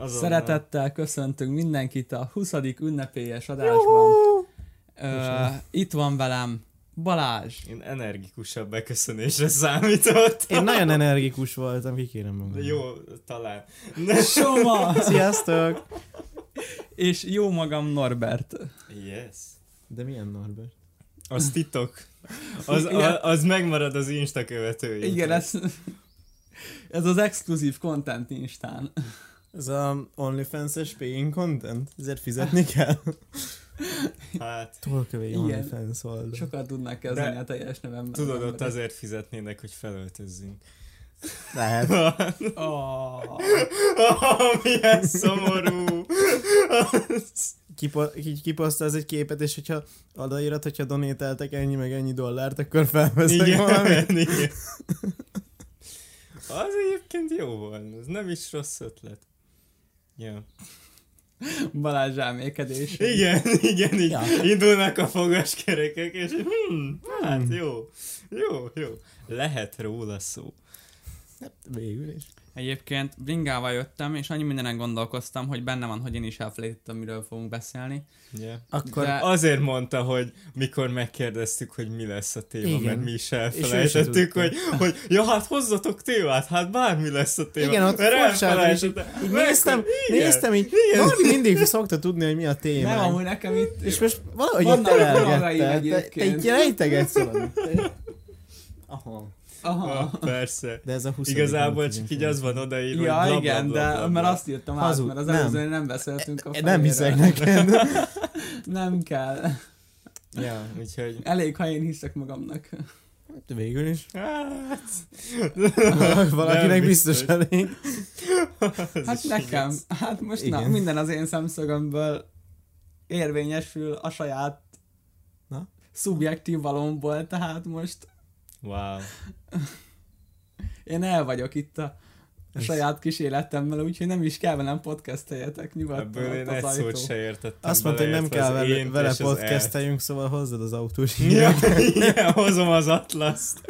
Azonnal. Szeretettel köszöntünk mindenkit a 20. ünnepélyes adásban. Ö, itt van velem Balázs. Én energikusabb beköszönésre számított. Én nagyon energikus voltam, kikérem magam. Jó, talán. Ne. Soma! Sziasztok! És jó magam Norbert. Yes. De milyen Norbert? Az titok. Az, a, az megmarad az Insta követői. Igen, ez, ez az exkluzív content Instán. Ez a OnlyFans-es paying content? Ezért fizetni kell? Hát, Tolkövény Igen. OnlyFans oldal. Sokat tudnak kezdeni De a teljes nevemmel. tudod, ott azért fizetnének, hogy felöltözzünk. Lehet. Oh. oh, milyen szomorú. Kipo- ki- kiposztolsz egy képet, és hogyha odaírat, hogyha donételtek ennyi meg ennyi dollárt, akkor felveszek igen, valamit. igen. Az egyébként jó volna, ez nem is rossz ötlet. Ja. Balázs elmékedés. Igen, igen, így Ja. indulnak a fogaskerekek, és hmm, hát Hmm. jó, jó, jó. Lehet róla szó. Hát, végül is. Egyébként bringával jöttem, és annyi mindenen gondolkoztam, hogy benne van, hogy én is elfelejtettem, miről fogunk beszélni. Yeah. Akkor De- Azért mondta, hogy mikor megkérdeztük, hogy mi lesz a téma, Igen. mert mi is elfelejtettük, hogy, hogy ja, hát hozzatok témát, hát bármi lesz a téma. Igen, ott Mert furcsáltam, és így, néztem, igen. néztem így, Igen. Norbi mindig szokta tudni, hogy mi a téma. Nem, amúgy nekem itt... És most valahogy itt elelgetted. Így rejtegetsz valamit. Aha. Aha. Ah, persze. De ez a 20. Igazából nem csak így az van odaírva, Ja, hogy bla, igen, bla, de bla, mert azt írtam át, Hazud, mert az nem. előzőn nem beszéltünk a Nem fejéről. hiszek neked. Nem kell. Ja, úgyhogy... Elég, ha én hiszek magamnak. De végül is. Hát... Valakinek Nem biztos elég. Hát nekem, igaz. hát most na, minden az én szemszögömből érvényesül a saját Na? szubjektív valomból, tehát most Wow. én el vagyok itt a, a saját kis életemmel, úgyhogy nem is kell velem podcasteljetek nyugodtan Ebből én egy szót se értettem. Azt mondta, hogy nem kell vele, vele podcasteljünk, szóval hozzad az autós. Ja, igen, hozom az atlaszt.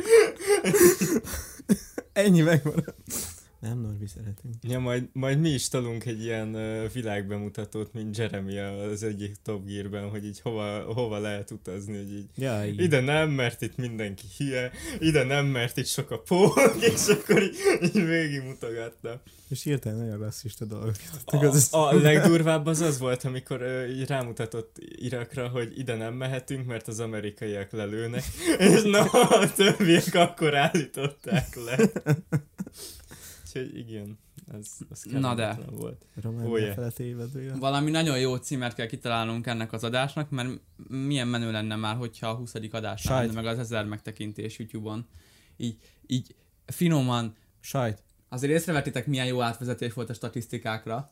Ennyi megmaradt. Nem, Norbi, szeretünk. Ja, majd, majd mi is talunk egy ilyen uh, világbemutatót, mint Jeremy az egyik Top Gear-ben, hogy így hova, hova lehet utazni, hogy így Ja, igen. ide nem, mert itt mindenki hülye, ide nem, mert itt sok a pók, és akkor így, így végigmutogatta. És hirtelen nagyon rasszista dolgok A, az a legdurvább az az volt, amikor uh, így rámutatott Irakra, hogy ide nem mehetünk, mert az amerikaiak lelőnek, és na, a többiek akkor állították le. Úgyhogy igen, az, az Na de. volt. Román évedő. Valami nagyon jó címet kell kitalálnunk ennek az adásnak, mert milyen menő lenne már, hogyha a 20. adás lenne, meg az ezer megtekintés YouTube-on. Így, így finoman, Sajt. azért észrevetitek, milyen jó átvezetés volt a statisztikákra.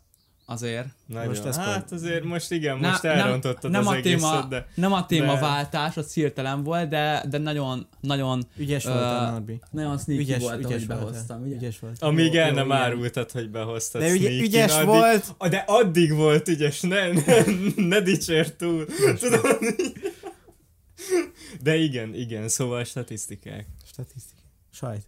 Azért. Nagyon. Most ez hát pont- azért most igen, Na- most elrontottad nem az a téma, egészet, de Nem a témaváltás, az hirtelen volt, de, de nagyon, nagyon, Ügyes Ö, voltál, Norbi. nagyon sneaky Ügyes, volt, ügyes voltál. behoztam. Ugye? Ügyes volt. amíg Jó, el jó, nem igen. árultad, hogy behoztad De ügy, ügyes addig, volt. De addig volt ügyes, ne, ne, ne dicsér túl. Tudod? De igen, igen, szóval statisztikák. Statisztika. Sajt.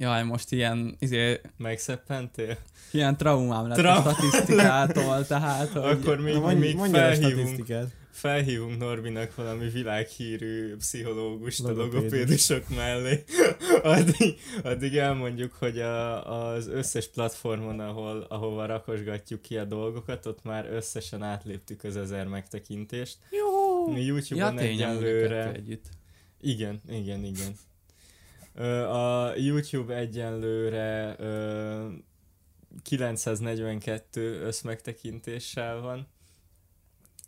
Jaj, most ilyen, izé, Megszeppentél? ilyen traumám lett Tra- a statisztikától, tehát, hogy... Akkor még, Na, mondj, még mondj el a felhívunk, felhívunk Norbinak valami világhírű pszichológust a Logopédus. logopédusok mellé. Addig, addig elmondjuk, hogy a, az összes platformon, ahol, ahova rakosgatjuk ki a dolgokat, ott már összesen átléptük az ezer megtekintést. Jó. Mi Ja, YouTube-on tény, amúgy a egyenlőre... együtt. Igen, igen, igen. A YouTube egyenlőre ö, 942 összmegtekintéssel van.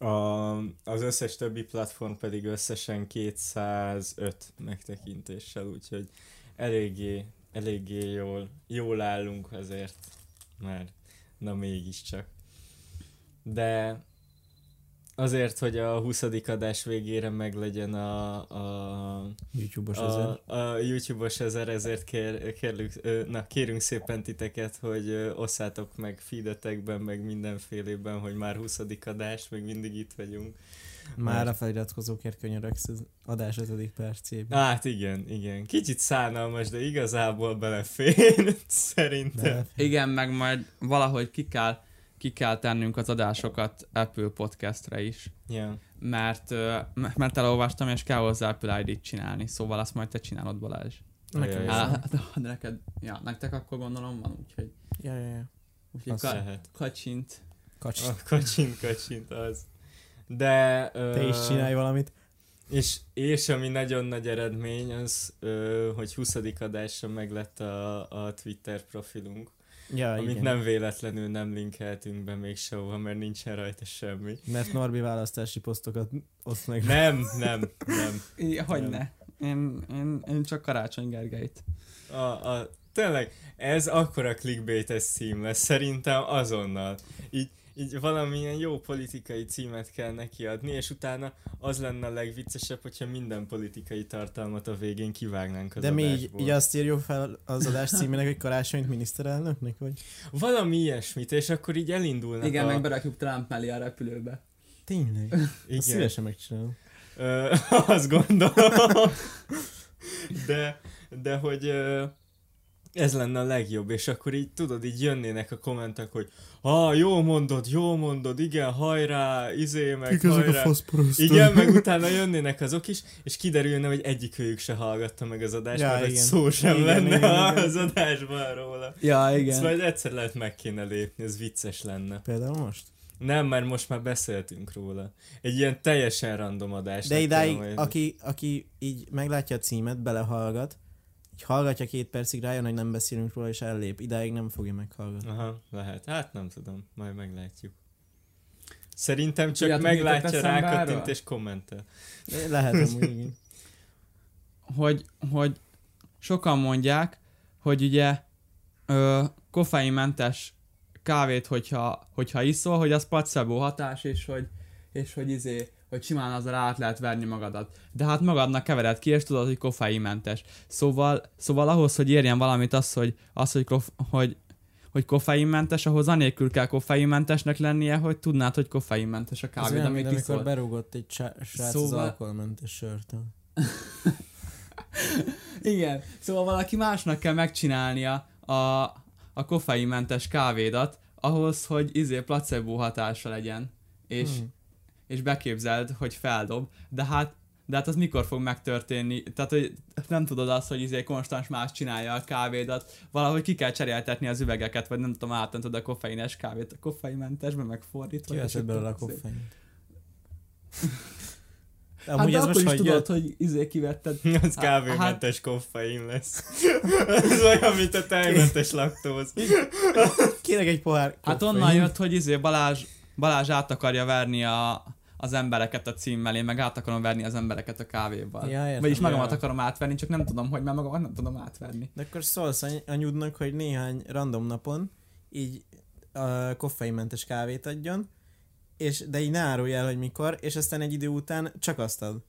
A, az összes többi platform pedig összesen 205 megtekintéssel, úgyhogy eléggé, eléggé jól, jól állunk azért, mert na mégiscsak. De azért, hogy a 20. adás végére meglegyen a, a YouTube-os ezer. a, a YouTube-os ezer, ezért kér, kérlük, na, kérünk szépen titeket, hogy osszátok meg feedetekben, meg mindenfélében, hogy már 20. adás, még mindig itt vagyunk. Már a feliratkozókért könyörögsz az adás 5. percében. Hát igen, igen. Kicsit szánalmas, de igazából belefér, szerintem. De Igen, meg majd valahogy ki kell ki kell tennünk az adásokat Apple Podcastre is, Ja. mert, ö, mert elolvastam, és kell hozzá Apple ID-t csinálni, szóval azt majd te csinálod Balázs. Nekem Á, van. de neked, ja, nektek akkor gondolom van, úgyhogy, Ja, ja, ja. úgyhogy ka- Lehet. kacsint. Kacs. A kacsint, kacsint az. De... Ö, Te is csinálj valamit. És, és ami nagyon nagy eredmény az, ö, hogy 20. adásra meg lett a, a Twitter profilunk, Ja, amit igen. nem véletlenül nem linkeltünk be még sehova, mert nincsen rajta semmi. Mert Norbi választási posztokat oszt meg. Nem, nem, nem. Hogy Nem. ne. Én, én, én csak Karácsony Gergelyt. A, a, tényleg, ez akkora clickbaites cím lesz, szerintem azonnal. Így, így valamilyen jó politikai címet kell neki adni, és utána az lenne a legviccesebb, hogyha minden politikai tartalmat a végén kivágnánk az De mi így, adásból. így azt írjuk fel az adás címének, hogy karácsonyt miniszterelnöknek, vagy? Valami ilyesmit, és akkor így elindulnak Igen, a... meg berakjuk Trump mellé a repülőbe. Tényleg? Igen. Azt szívesen megcsinálom. Ö, azt gondolom. De, de hogy ö, ez lenne a legjobb, és akkor így tudod, így jönnének a kommentek, hogy ha jó mondod, jó mondod, igen, hajrá, izé, meg hajrá. foszporosztok? Igen, meg utána jönnének azok is, és kiderülne, hogy egyikőjük se hallgatta meg az adást, Ja, mert igen. szó sem Igen, lenne igen, igen. az adásban róla. Ja, Ezt igen. majd egyszer lehet meg kéne lépni, ez vicces lenne. Például most? Nem, mert most már beszéltünk róla. Egy ilyen teljesen random adás. De idáig, aki, aki így meglátja a címet, belehallgat, így hallgatja két percig, rájön, hogy nem beszélünk róla, és ellép. Idáig nem fogja meghallgatni. Aha, lehet. Hát nem tudom, majd meglátjuk. Szerintem csak jutott meglátja, rákattint erről? és kommentel. Lehet amúgy, igen. hogy, hogy sokan mondják, hogy ugye ö, koffeinmentes kávét, hogyha, hogyha iszol, hogy az placebo hatás, és hogy, és hogy izé, hogy simán azzal át lehet verni magadat. De hát magadnak kevered ki, és tudod, hogy koffeinmentes. Szóval, szóval ahhoz, hogy érjen valamit az, hogy, az, hogy, koff, hogy, hogy koffeinmentes, ahhoz anélkül kell koffeinmentesnek lennie, hogy tudnád, hogy koffeinmentes a kávé, amit amikor berúgott egy srác az Szóval- alkoholmentes sörtől. Igen, szóval valaki másnak kell megcsinálnia a, a koffeinmentes kávédat, ahhoz, hogy izé placebo hatása legyen, és, Hmm. És beképzeld, hogy feldob, de hát de hát az mikor fog megtörténni? Tehát, hogy nem tudod azt, hogy izé konstans más csinálja a kávédat, valahogy ki kell cseréltetni az üvegeket, vagy nem tudom, átöntöd a koffeines kávét a koffeinmentesbe, meg fordítva. és Kiveszed belőle a koffeint. Hát Amúgy de ez most is tudod, jött? hogy izé kivetted. Az Hát- kávémentes koffein lesz. Ez olyan, mint a tejmentes laktóz. Kérek egy pohár Hát koffein. onnan jött, hogy izé Balázs, Balázs át akarja verni a, az embereket a címmel, én meg át akarom verni az embereket a kávéval. Ja, értem. Vagyis magamat Ja. akarom átverni, csak nem tudom, hogy mert magamat nem tudom átverni. De akkor szólsz any- anyudnak, hogy néhány random napon így a koffeinmentes kávét adjon, és, de így ne árulj el, hogy mikor, és aztán egy idő után csak azt ad.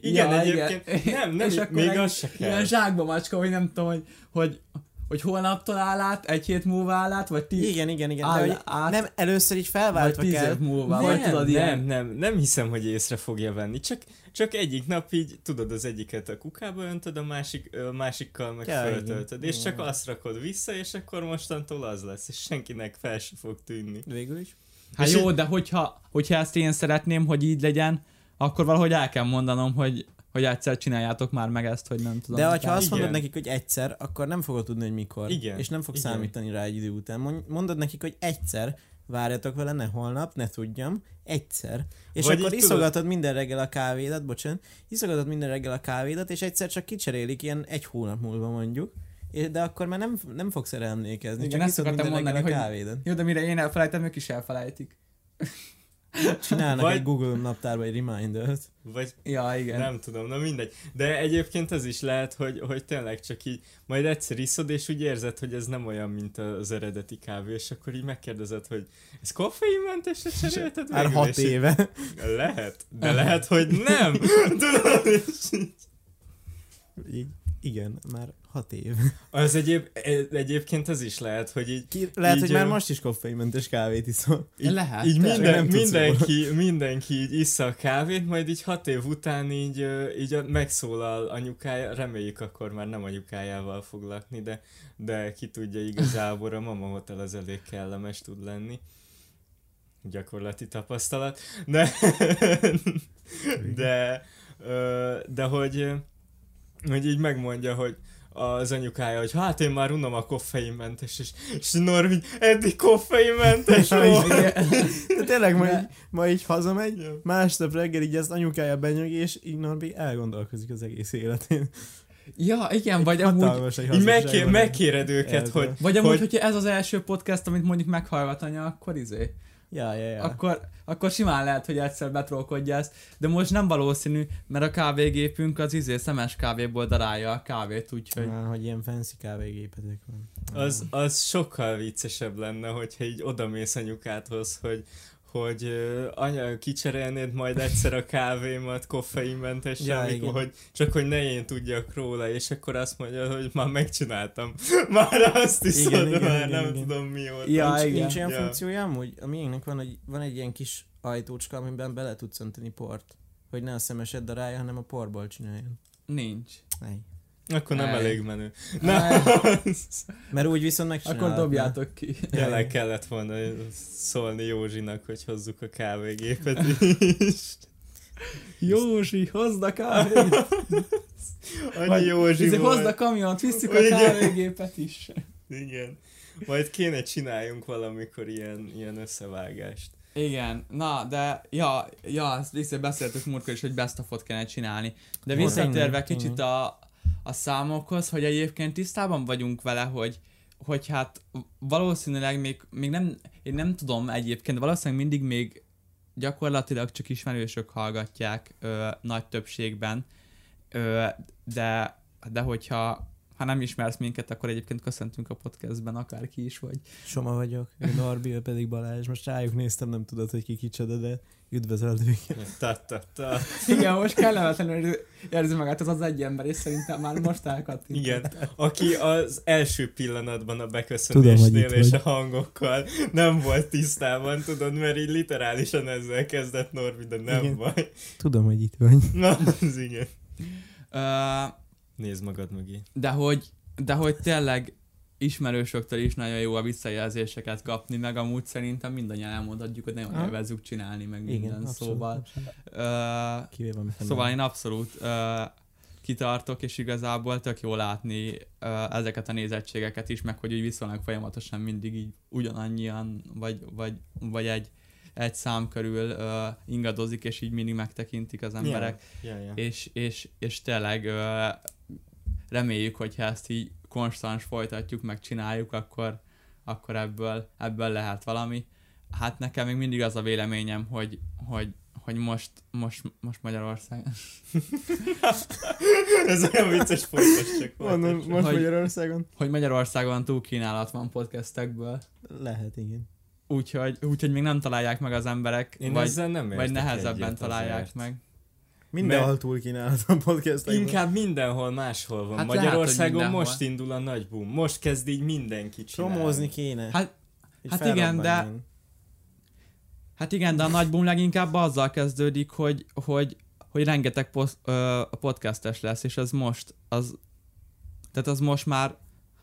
Igen, Ja, egyébként. igen. Nem, nem, És akkor még egy- az se kell. Ilyen zsákba macska, hogy nem tudom, hogy, hogy, hogy holnaptól áll át, egy hét múlva áll át, vagy tíz, Igen, igen, igen. Áll De át- nem, először így vagy felváltva tíz kell. év múlva, nem, vagy tudod nem, ilyen. nem, nem hiszem, hogy észre fogja venni. Csak, csak egyik nap így, tudod, az egyiket a kukába öntöd, a másik, a másikkal meg Ja, föltöltöd, és csak azt rakod vissza, és akkor mostantól az lesz, és senkinek fel se fog tűnni. Végül is. Hát És jó, de hogyha, hogyha ezt én szeretném, hogy így legyen, akkor valahogy el kell mondanom, hogy, hogy egyszer csináljátok már meg ezt, hogy nem tudom. De ha azt mondod Igen. nekik, hogy egyszer, akkor nem fogod tudni, hogy mikor. Igen, És nem fog igen. számítani rá egy idő után. Mond- Mondod nekik, hogy egyszer, várjatok vele, ne holnap, ne tudjam, egyszer. És Vagy akkor iszogatod tudod- minden reggel a kávédat, bocsánat, iszogatod minden reggel a kávédat, és egyszer csak kicserélik ilyen egy hónap múlva mondjuk. És- De akkor már nem, nem fogsz erre emlékezni, Igen, csak ezt iszod minden reggel mondani, a hogy- kávédat. Jó, de mire én elfelejtem, ők is elfelejtik. Csinálnak Vagy- egy Google naptárba egy remindert. Vagy Ja, igen. nem tudom, na mindegy. De egyébként az is lehet, hogy, hogy tényleg csak így majd egyszer iszod, és úgy érzed, hogy ez nem olyan, mint az eredeti kávé, és akkor így megkérdezed, hogy ez koffeinmentesre cserélted Már hat így- éve. Lehet, de lehet, hogy nem. Tudod, és Így, igen, már hat év. Az egyéb, e- egyébként az is lehet, hogy így, Ki, lehet, Így, hogy már most is koffeinmentes kávét iszol. így, Lehet, így minden, mindenki, mindenki így issza a kávét, majd így hat év után így, így megszólal anyukája, reméljük akkor már nem anyukájával fog lakni, de, de ki tudja igazából a mama hotel az elég kellemes tud lenni. gyakorlati tapasztalat, de, de, de hogy, hogy így megmondja, hogy az anyukája, hogy hát én már unom a koffeinmentes, és, és Norvi eddig koffeinmentes volt. De tényleg ma így, ma így hazamegy, Ja. másnap reggel így ezt anyukája benyög, és így Norbi elgondolkozik az egész életén. Ja, igen, vagy amúgy, egy Így megké- megkéred őket, Ez hogy, vagy amúgy, hogy- hogyha ez az első podcast, amit mondjuk meghallgat anya, akkor izé. Ja, ja, ja. Akkor, akkor simán lehet, hogy egyszer betrolkodja ezt, de most nem valószínű, mert a kávégépünk az izé szemes kávéból darálja a kávét, úgyhogy... Már, hogy ilyen fancy kávégépetek van. az, az sokkal viccesebb lenne, hogyha így odamész anyukádhoz, hogy hogy anya, kicserélnéd majd egyszer a kávémat koffeinmentessel, Ja, igen. hogy csak hogy ne én tudjak róla, és akkor azt mondja, hogy már megcsináltam. Már azt is Igen, igen, igen, már igen, nem igen. tudom mióta. Ja, nincs, igen. nincs olyan Ja. funkciója amúgy? A miénknek van, hogy van egy ilyen kis ajtócska, amiben bele tudsz önteni port. Hogy ne a szemesed darálja, hanem a porból csináljon. Nincs. Ej. Akkor nem Ej. elég menő. Ne, Mert úgy viszont akkor megcsinálhatná. dobjátok ki. Tényleg kellett volna szólni Józsinak, hogy hozzuk a kávégépet is. Józsi, hozd a kávét! Annyi Józsi izé, hozd a volt. kamiont, visszük a Igen. kávégépet is. Igen. Majd kéne csináljunk valamikor ilyen, ilyen összevágást. Igen, na, de ja, ja, ezt vissza beszéltük múltkor is, hogy best of kéne csinálni. De visszatérve kicsit a, a számokhoz, hogy egyébként tisztában vagyunk vele, hogy, hogy hát valószínűleg még, még nem, én nem tudom egyébként, valószínűleg mindig még gyakorlatilag csak ismerősök hallgatják ö, nagy többségben, ö, de, de hogyha ha nem ismersz minket, akkor egyébként köszöntünk a podcastben, akárki is vagy. Soma vagyok, Norbi, ő pedig Balázs. Most rájuk néztem, nem tudod, hogy ki kicsoda, de üdvözöld őket. Igen, most kellemetlenül érzi magát az az egy ember, és szerintem már most elkattint. Igen. Aki az első pillanatban a beköszönésnél és vagy. a hangokkal nem volt tisztában, tudod, mert így literálisan ezzel kezdett Norbi, de nem Igen. baj. Tudom, hogy itt vagy. Na, az igen. Uh, Nézd magad mögé. de hogy, de hogy tényleg ismerősöktől is nagyon jó a visszajelzéseket kapni, meg amúgy szerintem mindannyian elmondhatjuk, hogy nagyon Ha? élvezzük csinálni, meg minden, Igen, abszolút. szóval. abszolút. Uh, Kivéve Szóval én abszolút uh, kitartok, és igazából tök jó látni uh, ezeket a nézettségeket is, meg hogy úgy viszonylag folyamatosan mindig így ugyanannyian, vagy, vagy, vagy egy, egy szám körül uh, ingadozik, és így mindig megtekintik az emberek, Ja, ja. és, és, és tényleg uh, reméljük, hogyha ezt így konstans folytatjuk, meg csináljuk, akkor, akkor ebből, ebből lehet valami. Hát nekem még mindig az a véleményem, hogy, hogy, hogy most, most, most Magyarország, Ez olyan vicces folytas csak Mondom, most Hogy- Magyarországon? hogy Magyarországon túl kínálat van podcastekből, Lehet, igen. Úgyhogy, úgyhogy még nem találják meg az emberek, Én vagy, ezzel nem vagy nehezebben találják azért. meg. Mindenhol túl kínálatom podcastekben. Inkább mindenhol máshol van. Hát lehet, Magyarországon mindenhol. most indul a nagy boom. Most kezd így mindenki csinálni. Promózni kéne. Hát, Így hát igen, de- felrobbanjon. hát igen, de a nagy boom leginkább azzal kezdődik, hogy, hogy, hogy rengeteg posz, ö, podcastes lesz, és ez most, az, tehát az most már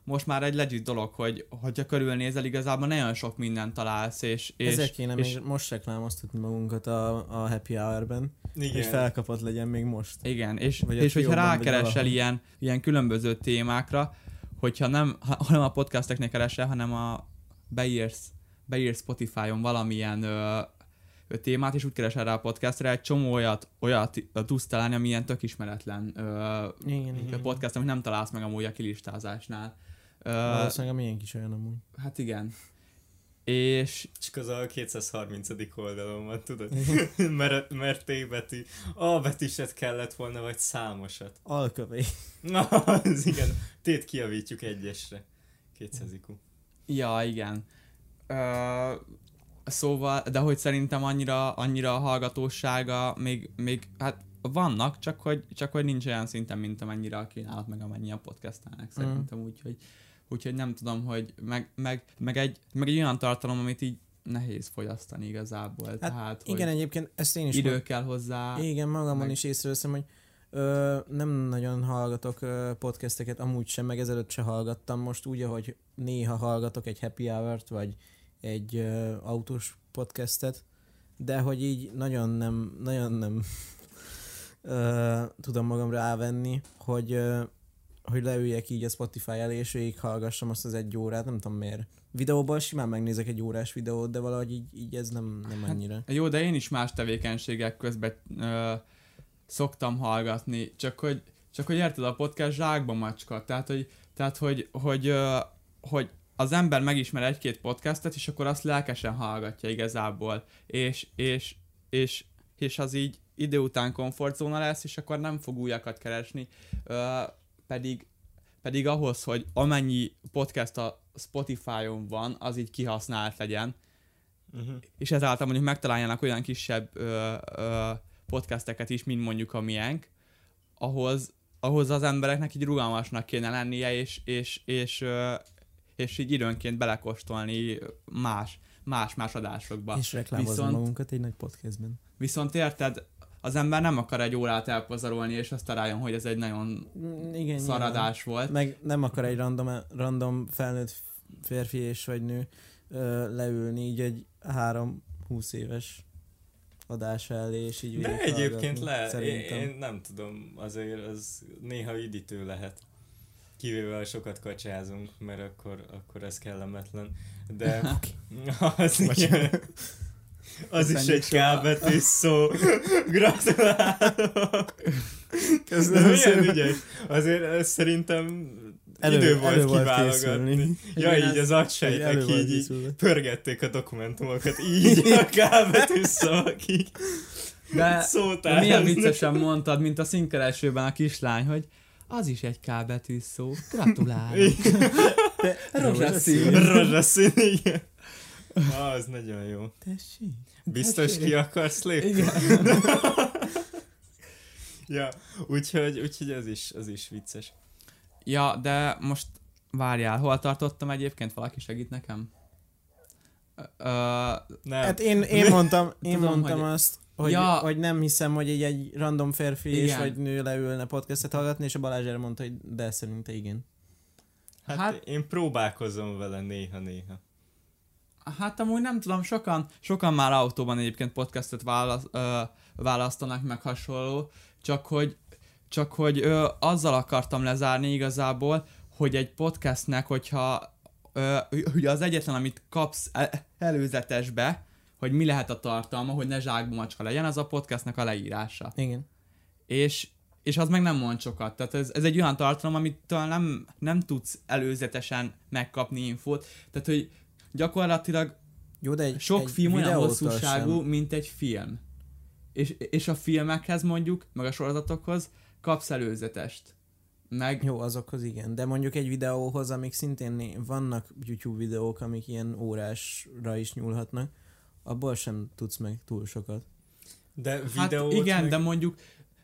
most már egy legit dolog, hogy hogyha körülnézel, igazából nagyon sok mindent találsz, és, és, Ezért kéne és még most reklámoztatni magunkat a, a happy hour-ben, Igen. és felkapott legyen még most. Igen, és, Vagy és hogyha rákeresel ilyen, ilyen különböző témákra, hogyha nem, ha, hanem a podcasteknél keresel, hanem a beírsz, beírsz Spotify-on valamilyen ö, ö, témát, és úgy keresel rá a podcastra, egy csomó olyat, olyat tudsz találni, ami ilyen tök ismeretlen ö, Igen, ö, igen. podcast, amit nem találsz meg amúgy a kilistázásnál. Valószínűleg a miénk is olyan amúgy. hát igen. És Csak az a 230. oldalon van, tudod? mert, mert T betű. A betűset kellett volna, vagy számosat. Alkövé. Na, az igen. Tét kiavítjuk egyesre. 200 IQ. Ja, igen. Ö, szóval, de hogy szerintem annyira, annyira a hallgatósága még, még, hát vannak, csak hogy, csak hogy nincs olyan szinten, mint amennyire a kínálat, meg amennyi a podcastelnek szerintem, mm. úgyhogy, úgyhogy nem tudom, hogy meg, meg, meg, egy, meg egy olyan tartalom, amit így nehéz fogyasztani igazából, hát, tehát, Igen, egyébként ezt én is idő kell hozzá. Igen, magamon meg- is észreveszem, hogy ö, nem nagyon hallgatok ö, podcasteket, amúgy sem, meg ezelőtt se hallgattam. Most úgy, ahogy néha hallgatok egy happy hour-t, vagy egy ö, autós podcastet, de hogy így nagyon nem, nagyon nem ö, tudom magamra ávenni, hogy, ö, hogy leüljek így a Spotify elé, és végig hallgassam azt az egy órát, nem tudom miért. Videóban simán megnézek egy órás videót, de valahogy így, így ez nem, nem Hát, annyira. Jó, de én is más tevékenységek közben ö, szoktam hallgatni, csak hogy, csak hogy érted, a podcast zsákba macska, tehát hogy, tehát, hogy, hogy, ö, hogy az ember megismer egy-két podcastet, és akkor azt lelkesen hallgatja igazából, és, és, és, és az így idő után komfortzóna lesz, és akkor nem fog újakat keresni, ö, pedig, pedig ahhoz, hogy amennyi podcast a Spotify-on van, az így kihasznált legyen, Uh-huh. és ezáltal mondjuk megtaláljanak olyan kisebb ö, ö, podcasteket is, mint mondjuk a miénk, ahhoz, ahhoz az embereknek így rugalmasnak kéne lennie, és, és, és, ö, és így időnként belekóstolni más, más-más adásokba. És reklámozni Viszont- magunkat egy nagy podcastben. Viszont érted, az ember nem akar egy órát elpazarolni, és azt rájön, hogy ez egy nagyon Mm, Igen, szaradás volt. Meg nem akar egy random, random felnőtt férfi és vagy nő ö, leülni így egy három-húsz éves adás elé, és így De egyébként lehet, én, szerintem. én nem tudom, azért az néha üdítő lehet. Kivéve, ha sokat kacsázunk, mert akkor, akkor ez kellemetlen. De az, igen, az is egy kábetű szó. Gratulálok! Köszönöm De szépen. ügyes. Azért ez szerintem Elő- idő volt elő volt kiválogatni. készülni. Ja, Igen, így az agysejtek, volt így, így pörgették a dokumentumokat, így a kábetű szavakig. De, Szót de milyen viccesen mondtad, mint a színkeresőben a kislány, hogy az is egy K betű szó. Gratulálok. De Rózsaszín. Rózsaszín, igen. Ah, az nagyon jó. Tessék. Biztos Tessék. ki akarsz lépni? Igen. Ja, úgyhogy, úgyhogy ez is, az is vicces. Ja, de most várjál, hol tartottam egyébként? Valaki segít nekem? Ö, ö, Nem. Hát én, én mondtam, én Tudom, mondtam hogy- azt, hogy, Ja. hogy nem hiszem, hogy egy, egy random férfi és Igen. vagy nő leülne podcastet hallgatni, és a Balázs erre mondta, hogy de szerinte igen. hát, hát- én próbálkozom vele néha-néha. Hát amúgy nem tudom, sokan, sokan már autóban egyébként podcastet válasz, ö, választanak meg hasonló, csak hogy, csak hogy ö, azzal akartam lezárni igazából, hogy egy podcastnek, hogyha ö, ugye az egyetlen, amit kapsz e- előzetesbe, hogy mi lehet a tartalma, hogy ne zsákba macska legyen, az a podcastnek a leírása. Igen. és, és az meg nem mond sokat. Tehát ez, ez egy olyan tartalom, amitől nem, nem tudsz előzetesen megkapni infót. Tehát, hogy gyakorlatilag Jó, de egy, sok egy film olyan hosszúságú, sem. mint egy film. És, és a filmekhez mondjuk, meg a sorozatokhoz kapsz előzetest. Meg, Jó, azokhoz igen, de mondjuk egy videóhoz, amik szintén né- vannak YouTube videók, amik ilyen órásra is nyúlhatnak, abból sem tudsz meg túl sokat. De hát videót igen, meg... de mondjuk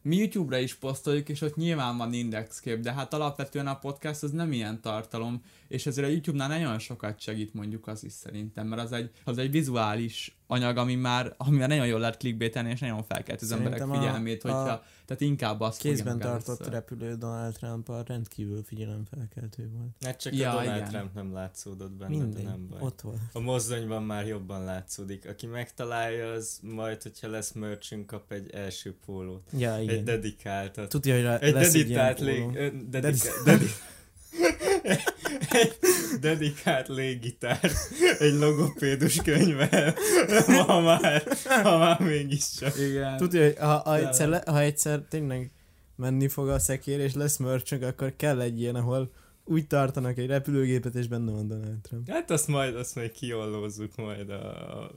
mi YouTube-ra is posztoljuk, és ott nyilván van indexkép, de hát alapvetően a podcast az nem ilyen tartalom, és ezért a YouTube-nál nagyon sokat segít mondjuk az is szerintem, mert az egy, az egy vizuális anyag, ami már, ami már nagyon jól lehet clickbaitelni, és nagyon felkelt az emberek Szerintem a- figyelmét, a hogyha, tehát inkább azt Kézben tartott először. repülő Donald trump rendkívül figyelemfelkeltő volt. Hát csak Ja, a Donald igen. Trump nem látszódott benne, Mindegy, de nem baj. ott volt. A mozdonyban már jobban látszódik. Aki megtalálja, az majd, hogyha lesz merchünk, kap egy első pólót. Ja, Egy igen. dedikáltat. Tudja, hogy rá- Egy lesz egy ilyen dedikált lég... dedika- dedi... egy dedikált léggitár, egy logopédus könyvvel, ha már, ha már mégiscsak. Igen. Tudja, hogy ha, ha, egyszer, le, ha egyszer tényleg menni fog a szekér, és lesz merchünk, akkor kell egy ilyen, ahol úgy tartanak egy repülőgépet, és benne van Donald Trump. Hát azt majd, azt majd kiollózzuk majd a...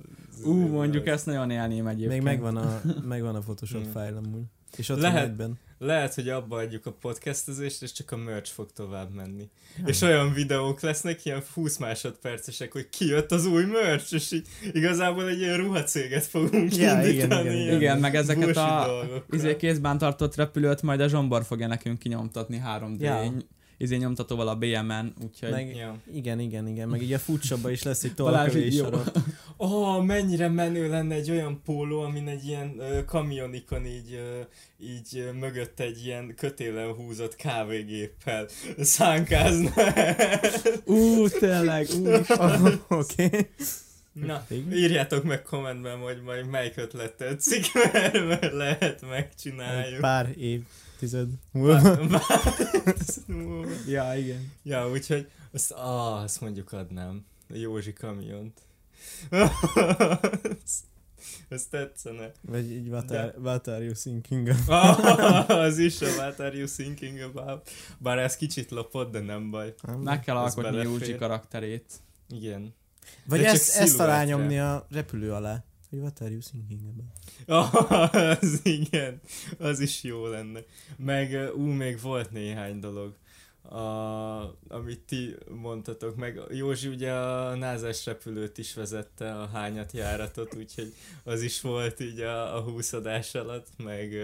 Ú, mondjuk ezt nagyon élném egyébként. Még megvan a, megvan a Photoshop Hmm. fájl amúgy. És ott Lehet. egyben. Lehet, hogy abba adjuk a podcastezést, és csak a merch fog tovább menni. És olyan videók lesznek, ilyen 20 másodpercesek, hogy kijött az új merch, és így igazából egy ilyen ruhacéget fogunk Ja, igen, indítani. igen, ilyen Igen, meg ezeket a izé kézben tartott repülőt majd a Zsombor fogja nekünk kinyomtatni 3D Ja. izé nyomtatóval a BM-en, úgyhogy... Meg, Ja. igen, igen, igen. Meg így a futsabba is lesz egy Balázs, oh, mennyire menő lenne egy olyan póló, amin egy ilyen ö, kamionikon így, ö, így ö, mögött egy ilyen kötélen húzott kávégéppel szánkázna. Ú, tényleg, ú, Oh, Oké. Okay. Na, írjátok meg kommentben, hogy majd melyik ötlet tetszik, mert, mert lehet Egy megcsináljuk. pár évtized múlva. múlva. ja, igen. Ja, úgyhogy azt, ah, azt mondjuk adnám. A Józsi kamiont. Ez tetszene. Vagy így what are, what are you thinking Ah, az is a What are you thinking about? Bár ez kicsit lopott, de nem baj. Meg kell alkotni. Józsi karakterét. Igen. Vagy De csak ezt, ezt alá sziluettre. nyomni a repülő alá. Hogy what are you thinking about? Ah, az igen, az is jó lenne. Meg, ú, még volt néhány dolog, a, amit ti mondtatok, meg. Józsi ugye a názás repülőt is vezette, a hányat járatot, úgyhogy az is volt így a, a húszadás alatt, meg,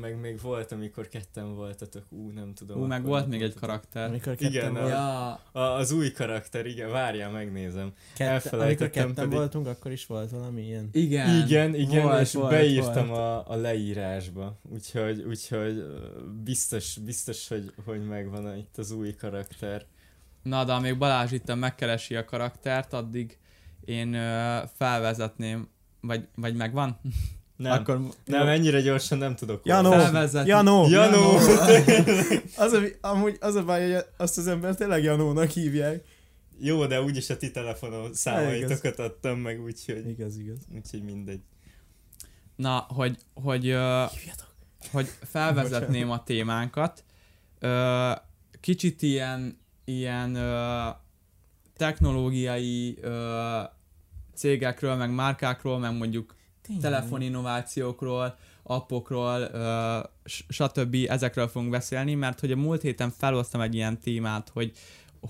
meg még volt, amikor ketten voltatok, ú, nem tudom. Ú, meg volt még egy karakter. Amikor Igen, ketten, a- volt, Ja, A, az új karakter, igen, várjál, megnézem. kette, elfelejtettem amikor ketten pedig. voltunk, akkor is volt valami ilyen. igen. Igen, igen, volt, és volt, beírtam volt. A, a leírásba, úgyhogy, úgyhogy biztos, biztos hogy, hogy megvan a- itt az új karakter. Na, de amíg Balázs itt megkeresi a karaktert, addig én ö, felvezetném, vagy, vagy megvan? Nem, Akkor nem, ennyire gyorsan nem tudok. Janó! Janó! Janó! Az a, amúgy az a baj, hogy azt az ember tényleg Janónak hívják. Jó, de úgyis a ti telefonom számaitokat adtam meg, úgyhogy, Igaz, igaz. úgyhogy mindegy. Na, hogy, hogy, Hívjatok. hogy felvezetném a témánkat. Kicsit ilyen, ilyen technológiai cégekről, meg márkákról, meg mondjuk telefoninnovációkról, appokról, stb. ezekről fogunk beszélni, mert hogy a múlt héten felhoztam egy ilyen témát, hogy,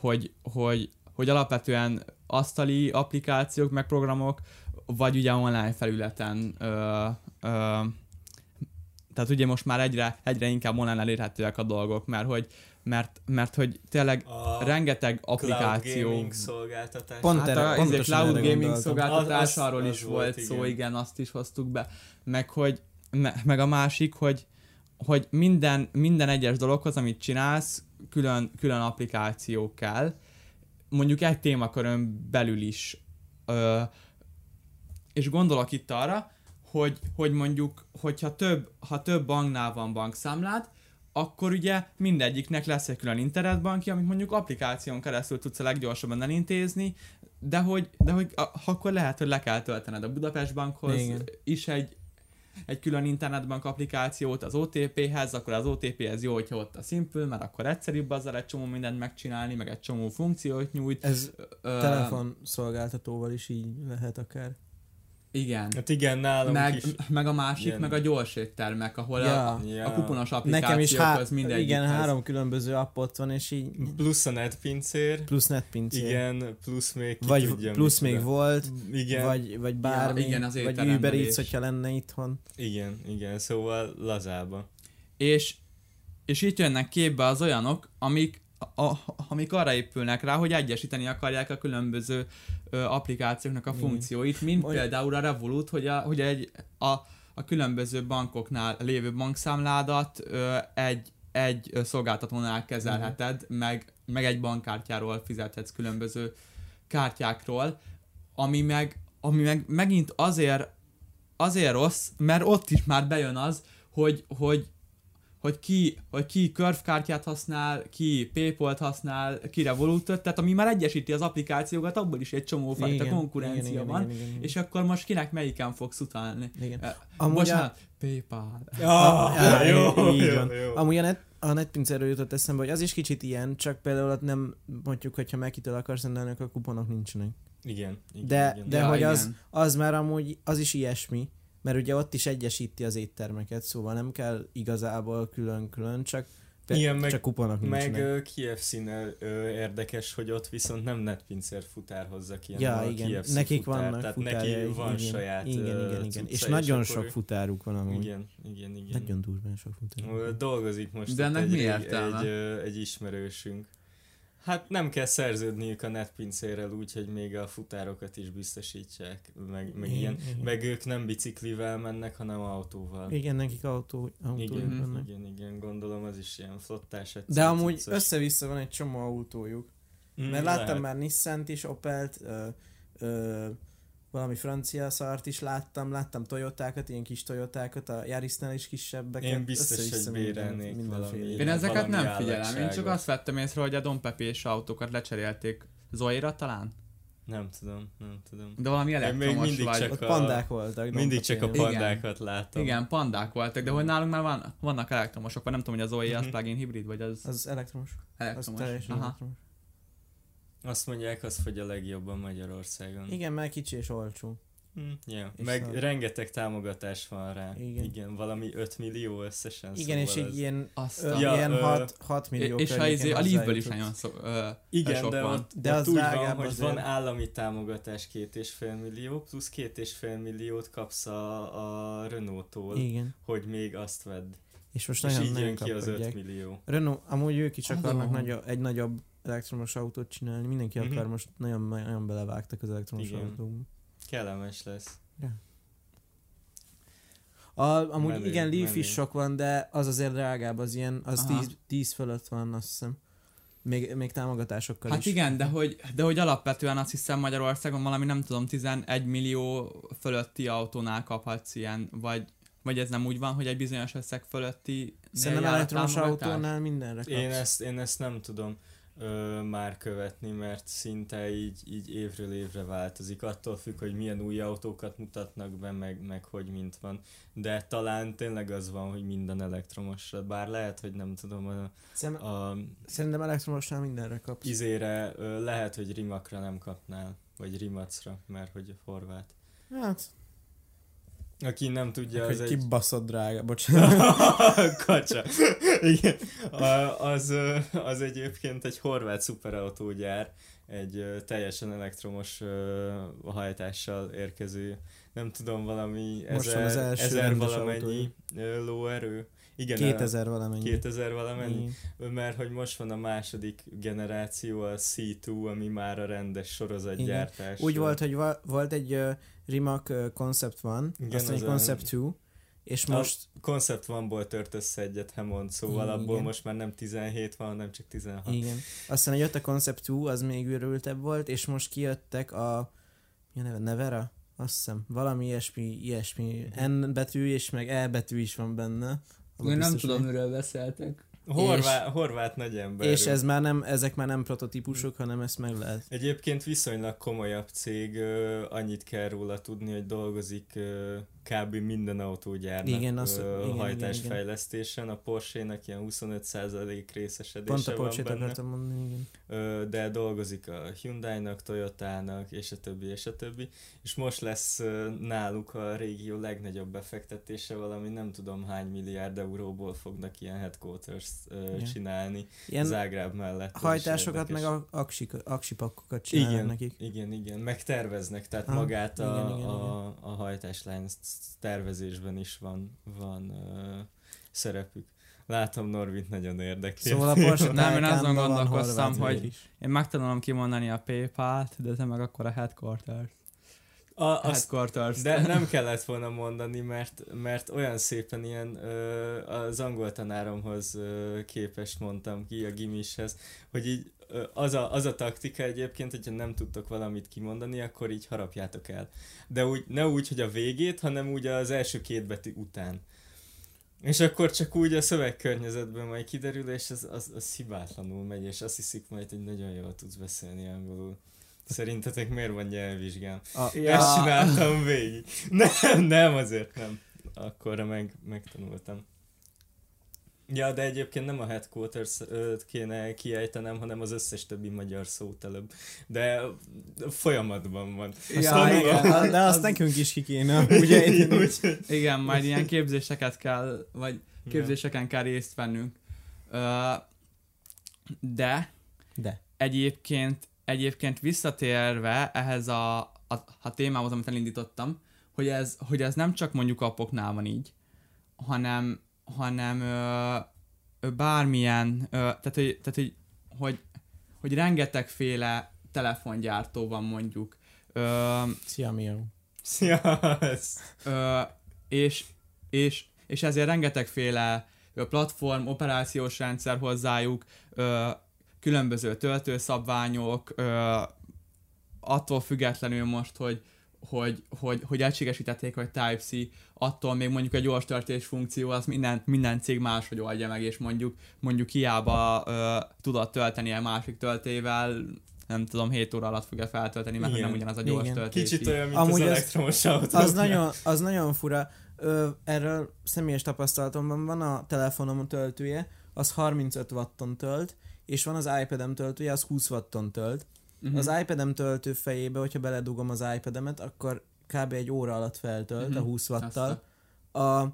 hogy, hogy, hogy alapvetően asztali applikációk, meg programok, vagy ugye online felületen ö, ö, tehát ugye most már egyre, egyre inkább online elérhetőek a dolgok, mert hogy, mert, mert hogy tényleg A rengeteg cloud applikáció gaming szolgáltatás. Pont hát erre- a izé, pontosan cloud erre gaming gondoltam. szolgáltatás, Az- az- is volt, volt szó, igen. igen, azt is hoztuk be. Meg hogy, me, meg a másik, hogy, hogy minden, minden egyes dologhoz, amit csinálsz, külön, külön applikáció kell. Mondjuk egy témakörön belül is. Ö, és gondolok itt arra, hogy, hogy mondjuk, hogyha több, ha több banknál van bankszámlád, akkor ugye mindegyiknek lesz egy külön internetbankja, amit mondjuk applikáción keresztül tudsz a leggyorsabban elintézni, de hogy, de hogy a, akkor lehet, hogy le kell töltened a Budapest Bankhoz Igen. is egy, egy külön internetbank applikációt az OTP-hez, akkor az OTP-hez jó, hogyha ott a Simple, mert akkor egyszerűbb azzal egy csomó mindent megcsinálni, meg egy csomó funkciót nyújt. Ez Ö, telefon szolgáltatóval is így lehet akár. Igen. Hát igen, nálunk Meg, is. meg a másik, ilyen- meg a gyorségtermek, ahol Ja. a, Ja. a kuponos Nekem is há- applikációkhoz mindegyik. igen, három különböző app ott van, és így Plusz a netpincér. plusz netpincér. Igen, plusz még ki Vagy tudja, plusz még volt, Igen, vagy, vagy bármi, igen, az vagy Uber Eats, hogyha lenne itthon. igen, igen, szóval lazába. És, és itt jönnek képbe az olyanok, amik, a, amik arra épülnek rá, hogy egyesíteni akarják a különböző ö, applikációknak a funkcióit, mint Vagy- például a Revolut, hogy, a, hogy egy, a, a különböző bankoknál lévő bankszámládat ö, egy, egy szolgáltatónál kezelheted, meg, meg egy bankkártyáról fizethetsz különböző kártyákról, ami meg, ami meg megint azért, azért rossz, mert ott is már bejön az, hogy, hogy hogy ki, hogy ki Curve kártyát használ, ki Paypal-t használ, ki Revolutot, tehát ami már egyesíti az applikációkat, abból is egy csomó fajta Igen, konkurencia igen, igen, van, igen, igen, igen. és akkor most kinek melyiken fogsz utalni? Igen. Uh, Amúgy a- Bocsánat, Paypal. Ah, Á, jó, így jó, van. jó. Amúgy a, net, a netpincerről jutott eszembe, hogy az is kicsit ilyen, csak például ott nem mondjuk, hogyha Mekitől akarsz rendelni, akkor kuponok nincsenek. Igen, igen, De, igen. de Ja, hogy igen. az, az már amúgy, az is ilyesmi, mert ugye ott is egyesíti az éttermeket, szóval nem kell igazából külön-külön, csak, Igen, meg- csak kuponok Meg KFC-nél ö, érdekes, hogy ott viszont nem netpincér futár hozza ki, Ja, a igen, KFC nekik futár, vannak tehát futárjai. neki van igen, saját Igen, igen, igen. cucca, És nagyon akkor sok ő- futáruk van amúgy. Igen, igen, igen. Nagyon durván sok futáruk. Dolgozik most De ennek egy, mi értelme? egy, ö, egy ismerősünk. Hát nem kell szerződniük a netpincérrel úgy, hogy még a futárokat is biztosítsák, meg, meg Igen, ilyen. igen. Meg ők nem biciklivel mennek, hanem autóval. Igen, nekik autó, autójuk Igen, vannak. igen, igen, gondolom az is ilyen flottás. De egyszerű amúgy cuccos. össze-vissza van egy csomó autójuk. Mm, Mert láttam lehet. már Nissan-t is, Opelt, ö, ö, valami francia szart is láttam, láttam Toyotákat, ilyen kis Toyotákat, a Yarisnál is kisebbeket. Én biztos, hogy minden- bérelnék mindenféle. valami- Én ezeket valami nem figyelem, én csak azt vettem észre, hogy a Don Pepés autókat lecserélték Zoira talán? Nem tudom, nem tudom. De valami még elektromos mindig vagy. csak Ott a- pandák voltak. Mindig csak a Dompapén. Igen. pandákat látom. Igen, pandák voltak, de hogy nálunk már van, vannak elektromosok, vagy nem tudom, hogy az Zoe az Mhm. plug-in hibrid, vagy az Az elektromos. Az elektromos. teljesen Aha. elektromos. Azt mondják, az fogy a legjobban Magyarországon. Igen, mert kicsi és olcsó. Hm, yeah. És Meg a- rengeteg támogatás van rá. Igen. Igen, valami 5 millió összesen. Igen, és szóval egy ez- ilyen, Aztán. ö, Ja, ilyen ö, 6, 6 millió és a, környékén izé, a Leafből is nagyon szó, ö, Igen, sok de van. ott, De ott az úgy van, drágább hogy azért. van állami támogatás két és fél millió, plusz két és fél milliót kapsz a, a Renault-tól, Igen. hogy még azt vedd. És most és nagyon, így nagyon jön ki az 5 kapkodják. millió. Renault, amúgy ők is akarnak nagy, egy nagyobb elektromos autót csinálni. Mindenki Mhm. akar most nagyon, nagyon belevágtak az elektromos Igen. autókba. Kellemes lesz. A, amúgy Menő, igen, Leaf menő. is sok van, de az azért drágább, az ilyen, az Aha. 10, 10 fölött van, azt hiszem. Még, még támogatásokkal Hát is. igen, de hogy, de hogy alapvetően azt hiszem Magyarországon valami nem tudom, 11 millió fölötti autónál kaphatsz ilyen, vagy, vagy ez nem úgy van, hogy egy bizonyos összeg fölötti Szerintem elektromos autónál mindenre kapsz. Én ezt, én ezt nem tudom ö, már követni, mert szinte így, így évről évre változik. Attól függ, hogy milyen új autókat mutatnak be, meg, meg hogy mint van. De talán tényleg az van, hogy minden elektromosra. Bár lehet, hogy nem tudom, a, Szerintem, a szerintem elektromosnál mindenre kapsz. izére ö, lehet, hogy rimakra nem kapnál. Vagy rimacra, mert hogy horvát. Hát, Aki nem tudja, hogy az egy... kibaszott drága, bocsánat. Kacsa. Igen. Az, az egyébként egy horvát szuperautógyár, egy teljesen elektromos hajtással érkező, nem tudom, valami Most van az ezer, első ezer valamennyi ö, lóerő. Igen, 2000 valamennyi. 2000 valamennyi, Igen. mert hogy most van a második generáció, a C2, ami már a rendes sorozatgyártás. Úgy volt, hogy va- volt egy uh, Rimac uh, Concept van, Igen, aztán egy az a- Concept 2, és A- most Concept One-ból tört össze egyet Hemond, szóval Igen. abból most már nem 17 van, hanem csak 16. Igen. Aztán jött a Concept 2, az még őrültebb volt, és most kijöttek a... Mi a neve? Nevera? Azt hiszem. Valami ilyesmi, ilyesmi. N betű és meg E betű is van benne. Én nem tudom, miről beszéltek. Horvát, horvát nagy ember. És ez már nem, ezek már nem prototípusok, hanem ezt meg lehet. Egyébként viszonylag komolyabb cég, annyit kell róla tudni, hogy dolgozik kb. minden autógyárnak Igen, azt- ö, igen, igen, hajtásfejlesztésen. A Porsche-nak ilyen 25% részesedése Pont a van Porsche-t benne. mondani, igen. Ö, de dolgozik a Hyundai-nak, Toyota-nak, és a többi, és a többi. És most lesz náluk a régió legnagyobb befektetése, valami nem tudom hány milliárd euróból fognak ilyen headquarters Ja. csinálni Ilyen Zágráb mellett. Hajtásokat, meg a aksik, aksipakkokat csinálnak igen, nekik. igen, igen, meg terveznek, tehát Ah, magát a, igen, igen, a, a hajtáslány tervezésben is van, van ö, szerepük. Látom, Norvit nagyon érdekli. Szóval a Porsche Nem, én azon gondolkoztam, hogy-. Én megtanulom kimondani a PayPal-t, de te meg akkor a headquarters. a, azt, Headquarters. de nem kellett volna mondani, mert, mert olyan szépen ilyen ö, az angol tanáromhoz ö, képest mondtam ki a gimishez, hogy így az a, az a taktika egyébként, hogyha nem tudtok valamit kimondani, akkor így harapjátok el. De úgy, ne úgy, hogy a végét, hanem úgy az első két betű után. És akkor csak úgy a szövegkörnyezetben majd kiderül, és az, az, az hibátlanul megy, és azt hiszik majd, hogy nagyon jól tudsz beszélni angolul. Szerintetek miért van nyelvvizsgám? A, Ja. Ezt csináltam végig. Nem, nem, azért nem. Akkorra meg, megtanultam. Ja, de egyébként nem a headquarters kéne kiejtenem, hanem az összes többi magyar szót előbb. De folyamatban van. Ja, Tanulom. igen. de azt nekünk is ki kéne, ugye? Úgyhogy- Igen, majd ilyen képzéseket kell, vagy képzéseken kell részt vennünk. De De. egyébként, egyébként visszatérve ehhez a, a, a témához, amit elindítottam, hogy ez, hogy ez nem csak mondjuk appoknál van így, hanem, hanem ö, ö, bármilyen, ö, tehát, hogy, tehát hogy, hogy, hogy rengetegféle telefongyártó van mondjuk, ö, Szia, Mio. Szia, ez- Ö, és, és, és ezért rengetegféle platform, operációs rendszer hozzájuk, ö, különböző töltőszabványok, ö, attól függetlenül most, hogy hogy, hogy, hogy egységesítették, hogy Type-C, attól még mondjuk egy gyors töltés funkció, az minden, minden cég máshogy oldja meg, és mondjuk, mondjuk hiába ö, tudod tölteni a másik töltével, nem tudom, 7 óra alatt fogja feltölteni, mert Igen. nem ugyanaz a gyors Igen. töltés. Kicsit olyan, mint Amúgy az az- elektromos autó. Az nagyon, az nagyon fura. Ö, erről személyes tapasztalatomban van a telefonom töltője, az 35 watton tölt, és van az iPad-em töltője, az 20 watton tölt. Mhm. Az iPad-em töltő fejébe, hogyha beledugom az iPad-emet, akkor kb. egy óra alatt feltölt Mhm. a 20 Azt wattal. A,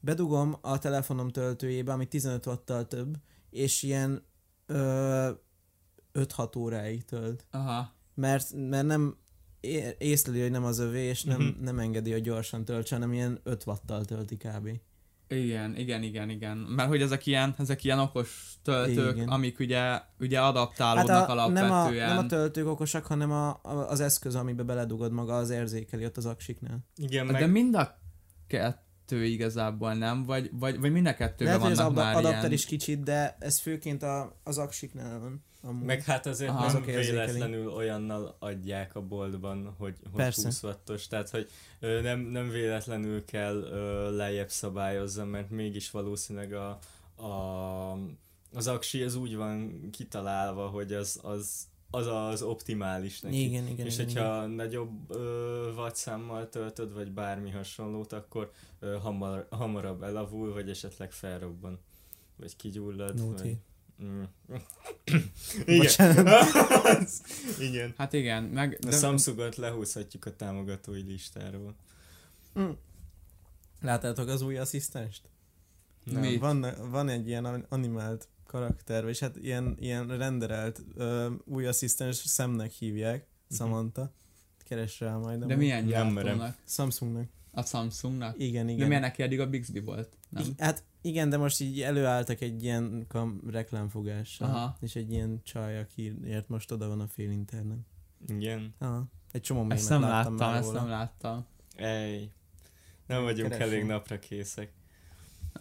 bedugom a telefonom töltőjébe, ami 15 wattal több, és ilyen ö, 5-6 óráig tölt. Aha. Mert, mert nem é- észleli, hogy nem az övé, és nem, Mhm. nem engedi, hogy gyorsan töltse, hanem ilyen 5 wattal tölti kb. Igen, igen, igen, igen. Mert hogy ezek ilyen, ezek ilyen okos töltők, Igen. amik ugye, ugye Hát adaptálódnak a, nem, a, alapvetően. nem a töltők okosak, hanem a, a, az eszköz, amiben beledugod maga, az érzékeli ott az aksiknál. Igen, De meg mind a kettő igazából nem, vagy, vagy, vagy mind a kettőben Lehet, hogy az vannak már adapter ilyen... is kicsit, de ez főként a, az aksiknál van. Amúgy. Meg hát azért Aha. nem véletlenül olyannal adják a boltban, hogy, hogy Persze. 20 wattos, tehát hogy ö, nem, nem véletlenül kell ö, lejjebb szabályozza, mert mégis valószínűleg a, a, az aksi az úgy van kitalálva, hogy az, az, az az optimális neki. Igen, igen, és igen, hogyha igen. nagyobb ö, wattszámmal töltöd, vagy bármi hasonlót, akkor ö, hamar, hamarabb elavul, vagy esetleg felrobban. Vagy kigyullad. Nóti. Vagy... Mm. Igen. Igen. Hát igen, meg... A Samsungot lehúzhatjuk a támogatói listáról. Mm. Láttátok az új asszisztenst? Nem. Mi? Van, van egy ilyen animált karakter, és hát ilyen, ilyen renderelt ö, új asszisztens szemnek hívják, Samantha. Keres rá majd. De milyen gyártónak? Samsungnak. A Samsungnak? Igen, De igen. milyen neki eddig a Bixby volt? Nem? I- Hát igen, de most így előálltak egy ilyen kam- reklámfogással. Aha. És egy ilyen csaj, akiért most oda van a fél internet. Igen. Aha. Egy csomó mémet Ezt nem láttam, láttam, ezt nem láttam. Ej. Nem vagyunk Keresem. elég napra készek.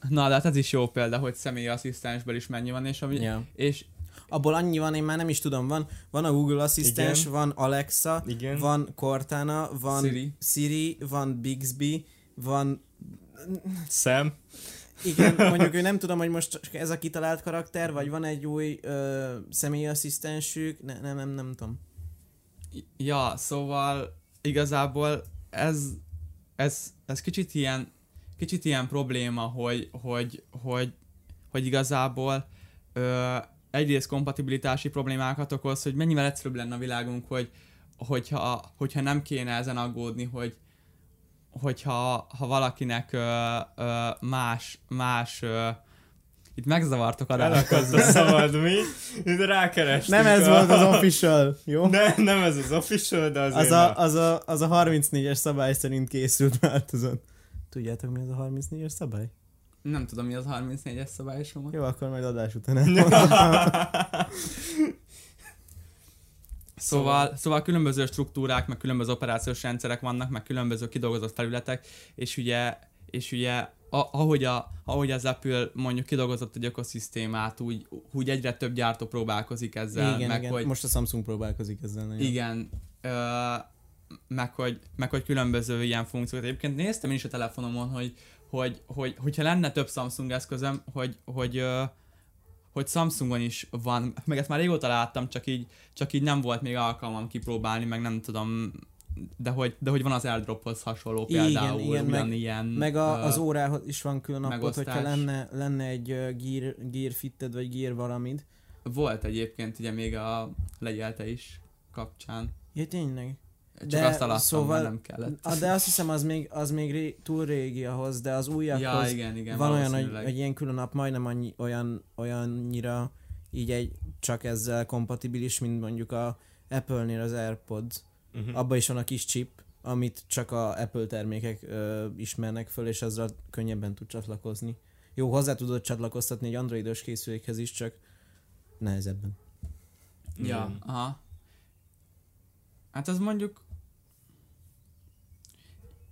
Na, de hát ez is jó példa, hogy személyasszisztensből is mennyi van, és, ami, Ja. és Abból annyi van, én már nem is tudom, van, van a Google Asszisztens, Igen. van Alexa, Igen. van Cortana, van Siri. Siri, van Bixby, van Szem. Igen, mondjuk ő nem tudom, hogy most ez a kitalált karakter, vagy van egy új ö, személyi asszisztensük, ne, nem, nem, nem tudom. Ja, szóval igazából ez, ez, ez kicsit ilyen, kicsit ilyen probléma, hogy, hogy, hogy, hogy igazából ö, egyrészt kompatibilitási problémákat okoz, hogy mennyivel egyszerűbb lenne a világunk, hogy, hogyha, hogyha nem kéne ezen aggódni, hogy hogyha ha valakinek ö, ö, más, más ö, itt megzavartok a Elakadt a szabad mi. Itt rákerestünk. Nem ez a... volt az official, jó? Ne, nem ez az official, de azért Az a, az, a, az a 34-es szabály szerint készült változat. Tudjátok mi az a 34-es szabály? Nem tudom, mi az 34-es szabályosom. Jó, akkor majd adás után. Szóval, szóval különböző struktúrák, meg különböző operációs rendszerek vannak, meg különböző kidolgozott felületek, és ugye, és ugye a, ahogy, a, ahogy az Apple mondjuk kidolgozott egy ökoszisztémát, úgy, úgy egyre több gyártó próbálkozik ezzel, igen, meg igen. hogy Most a Samsung próbálkozik ezzel nagyon. igen, ö, meg, hogy, meg hogy különböző ilyen funkciókat. Egyébként néztem én is a telefonomon, hogy, hogy, hogy hogyha lenne több Samsung eszközöm, hogy, hogy, hogy Samsungon is van, meg ezt már régóta láttam, csak így, csak így nem volt még alkalmam kipróbálni, meg nem tudom, de hogy, de hogy van az AirDrophoz hasonló Igen, például, igen, meg- ugyanilyen. Meg a, az órához is van külön appot, hogyha lenne, lenne egy uh, gear, gear fitted, vagy gear valamit. Volt egyébként ugye még a legyelte is kapcsán. Ja, tényleg. Csak De azt alattam, szóval- nem kellett. De azt hiszem, az még, az még ré, túl régi ahhoz, de az újakhoz ja, igen, igen, van olyan, hogy, hogy ilyen külön app majdnem annyi, olyan, olyannyira így egy csak ezzel kompatibilis, mint mondjuk a Apple-nél az AirPods. Uh-huh. Abba is van a kis chip, amit csak a Apple termékek ö, ismernek föl, és azzal könnyebben tud csatlakozni. Jó, hozzá tudod csatlakoztatni egy androidos készülékhez is, csak nehezebben. Ja, Igen. aha. Hát az mondjuk...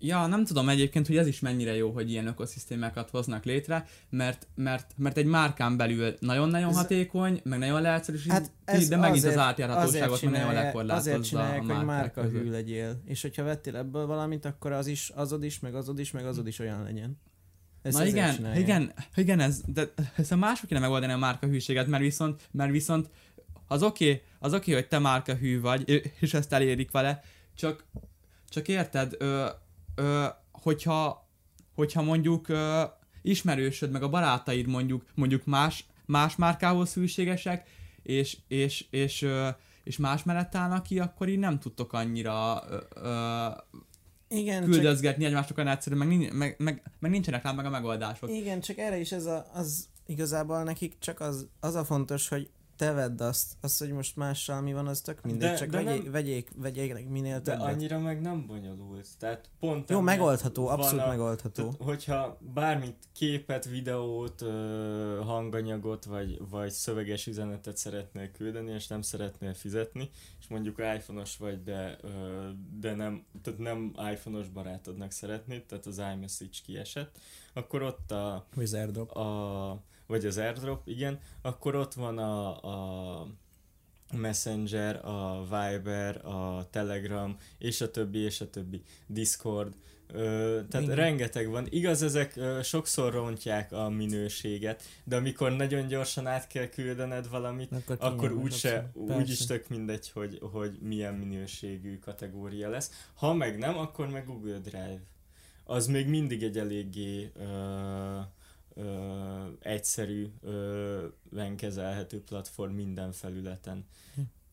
Ja, nem tudom egyébként, hogy ez is mennyire jó, hogy ilyen ökoszisztémákat hoznak létre, mert, mert, mert egy márkán belül nagyon-nagyon Ez- hatékony, meg nagyon leegyszerűsíti, Hát ez de megint azért- az átjárhatóságot meg nagyon lekorlátozza Azért csinálják, a hogy márka hű legyél. És hogyha vettél ebből valamit, akkor az is, azod is, meg azod is, meg azod is olyan legyen. Ezt Na igen, csinálják. igen, igen, ez, de ezt a mások kéne megoldani a márka hűséget, mert viszont, mert viszont az oké, okay, az oké, okay, hogy te márka hű vagy, és ezt elérik vele, csak, csak érted, ö, ö, hogyha, hogyha mondjuk ö, ismerősöd, meg a barátaid mondjuk, mondjuk más, más márkához hűségesek, és, és, és, ö, és más mellett állnak ki, akkor így nem tudtok annyira ö, ö, Igen, csak, küldözgetni egymásnak olyan egyszerűen, meg, meg, meg, meg nincsenek rá meg a megoldások. igen, csak erre is ez a, az igazából nekik csak az, az a fontos, hogy te vedd azt, azt, hogy most mással mi van, az tök mindegy, De- csak de vegyék, nem- vegyék, vegyék minél De többet. annyira meg nem bonyolult. Tehát pont Jó, megoldható, abszolút a- megoldható. Tehát, hogyha bármit, képet, videót, hanganyagot, vagy, vagy szöveges üzenetet szeretnél küldeni, és nem szeretnél fizetni, és mondjuk iPhone-os vagy, de, de nem, tehát nem iPhone-os barátodnak szeretnéd, tehát az iMessage kiesett, akkor ott a, Wizard a vagy az airdrop, igen, akkor ott van a, a Messenger, a Viber, a Telegram, és a többi, és a többi, Discord, Ö, tehát Igen. rengeteg van. Igaz, ezek ö, sokszor rontják a minőséget, de amikor nagyon gyorsan át kell küldened valamit, Akkor, akkor úgyse, úgyis tök mindegy, hogy, hogy milyen minőségű kategória lesz. Ha meg nem, akkor meg Google Drive. Az még mindig egy eléggé ö, ö, egyszerű, ö, kezelhető platform minden felületen.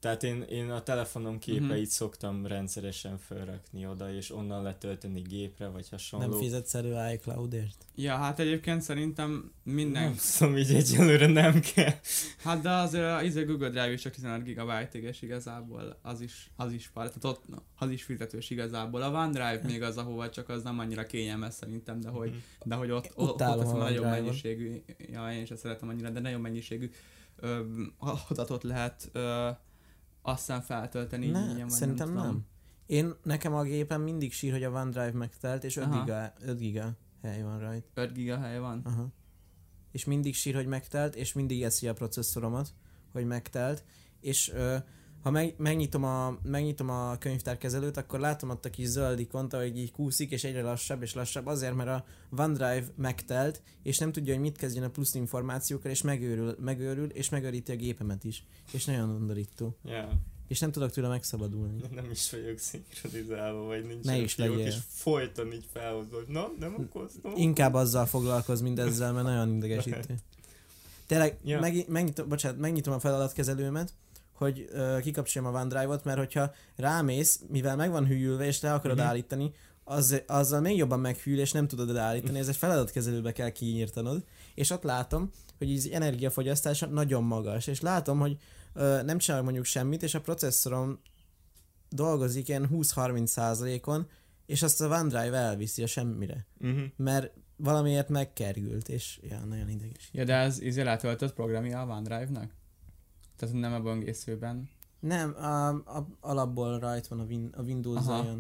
Tehát én, én a telefonom képeit uh-huh. szoktam rendszeresen felrakni oda, és onnan letölteni gépre, vagy hasonló. Nem fizetsz elő iCloudért? Ja, hát egyébként szerintem minden... Nem tudom, így egyelőre nem kell. Hát de azért a izé Google Drive is csak 15 GB és igazából az is, az is pár, tehát ott az is fizetős igazából. A OneDrive még az, ahova csak az nem annyira kényelmes szerintem, de hogy, Mhm. de hogy ott, ott, ott a nagyobb mennyiségű, ja én sem szeretem annyira, de nagyon mennyiségű ö, adatot lehet ö, azt hiszem feltölteni. Ne, vagy szerintem tudom. nem. Én, nekem a gépem mindig sír, hogy a OneDrive megtelt, és 5 Aha. giga, 5 giga hely van rajta. 5 giga hely van. Aha. És mindig sír, hogy megtelt, és mindig eszi a processzoromat, hogy megtelt, és ö, ha meg, megnyitom, a, megnyitom a könyvtárkezelőt, akkor látom ott a kis zöld ikont, ahogy így kúszik, és egyre lassabb és lassabb, azért, mert a OneDrive megtelt, és nem tudja, hogy mit kezdjen a plusz információkkal, és megőrül, megőrül és megöríti a gépemet is. És nagyon undorító. Ja. És nem tudok tőle megszabadulni. Nem is vagyok szinkronizálva, vagy nincs Ne is legyél. és folyton így felhozod. Na, nem okoztam. Inkább azzal foglalkoz mindezzel, mert nagyon idegesítő. Tényleg, ja. meg, megnyitom, bocsánat, megnyitom a feladatkezelőmet, hogy uh, kikapcsoljam a OneDrive-ot, mert hogyha rámész, mivel meg van hűlve, és le akarod uh-huh. állítani, az, azzal még jobban meghűl, és nem tudod állítani, ez egy feladatkezelőbe kell kinyírtanod, és ott látom, hogy az energiafogyasztása nagyon magas, és látom, hogy uh, nem csinálok mondjuk semmit, és a processzorom dolgozik ilyen 20-30 százalékon, és azt a OneDrive elviszi a semmire Uh-huh. mert valamiért megkergült, és ja, nagyon ideges. Ja, de ez izé letöltött programja a OneDrive-nak? Tehát nem a böngészőben. Nem, a, a, alapból rajta van a, win, a Windows Aha.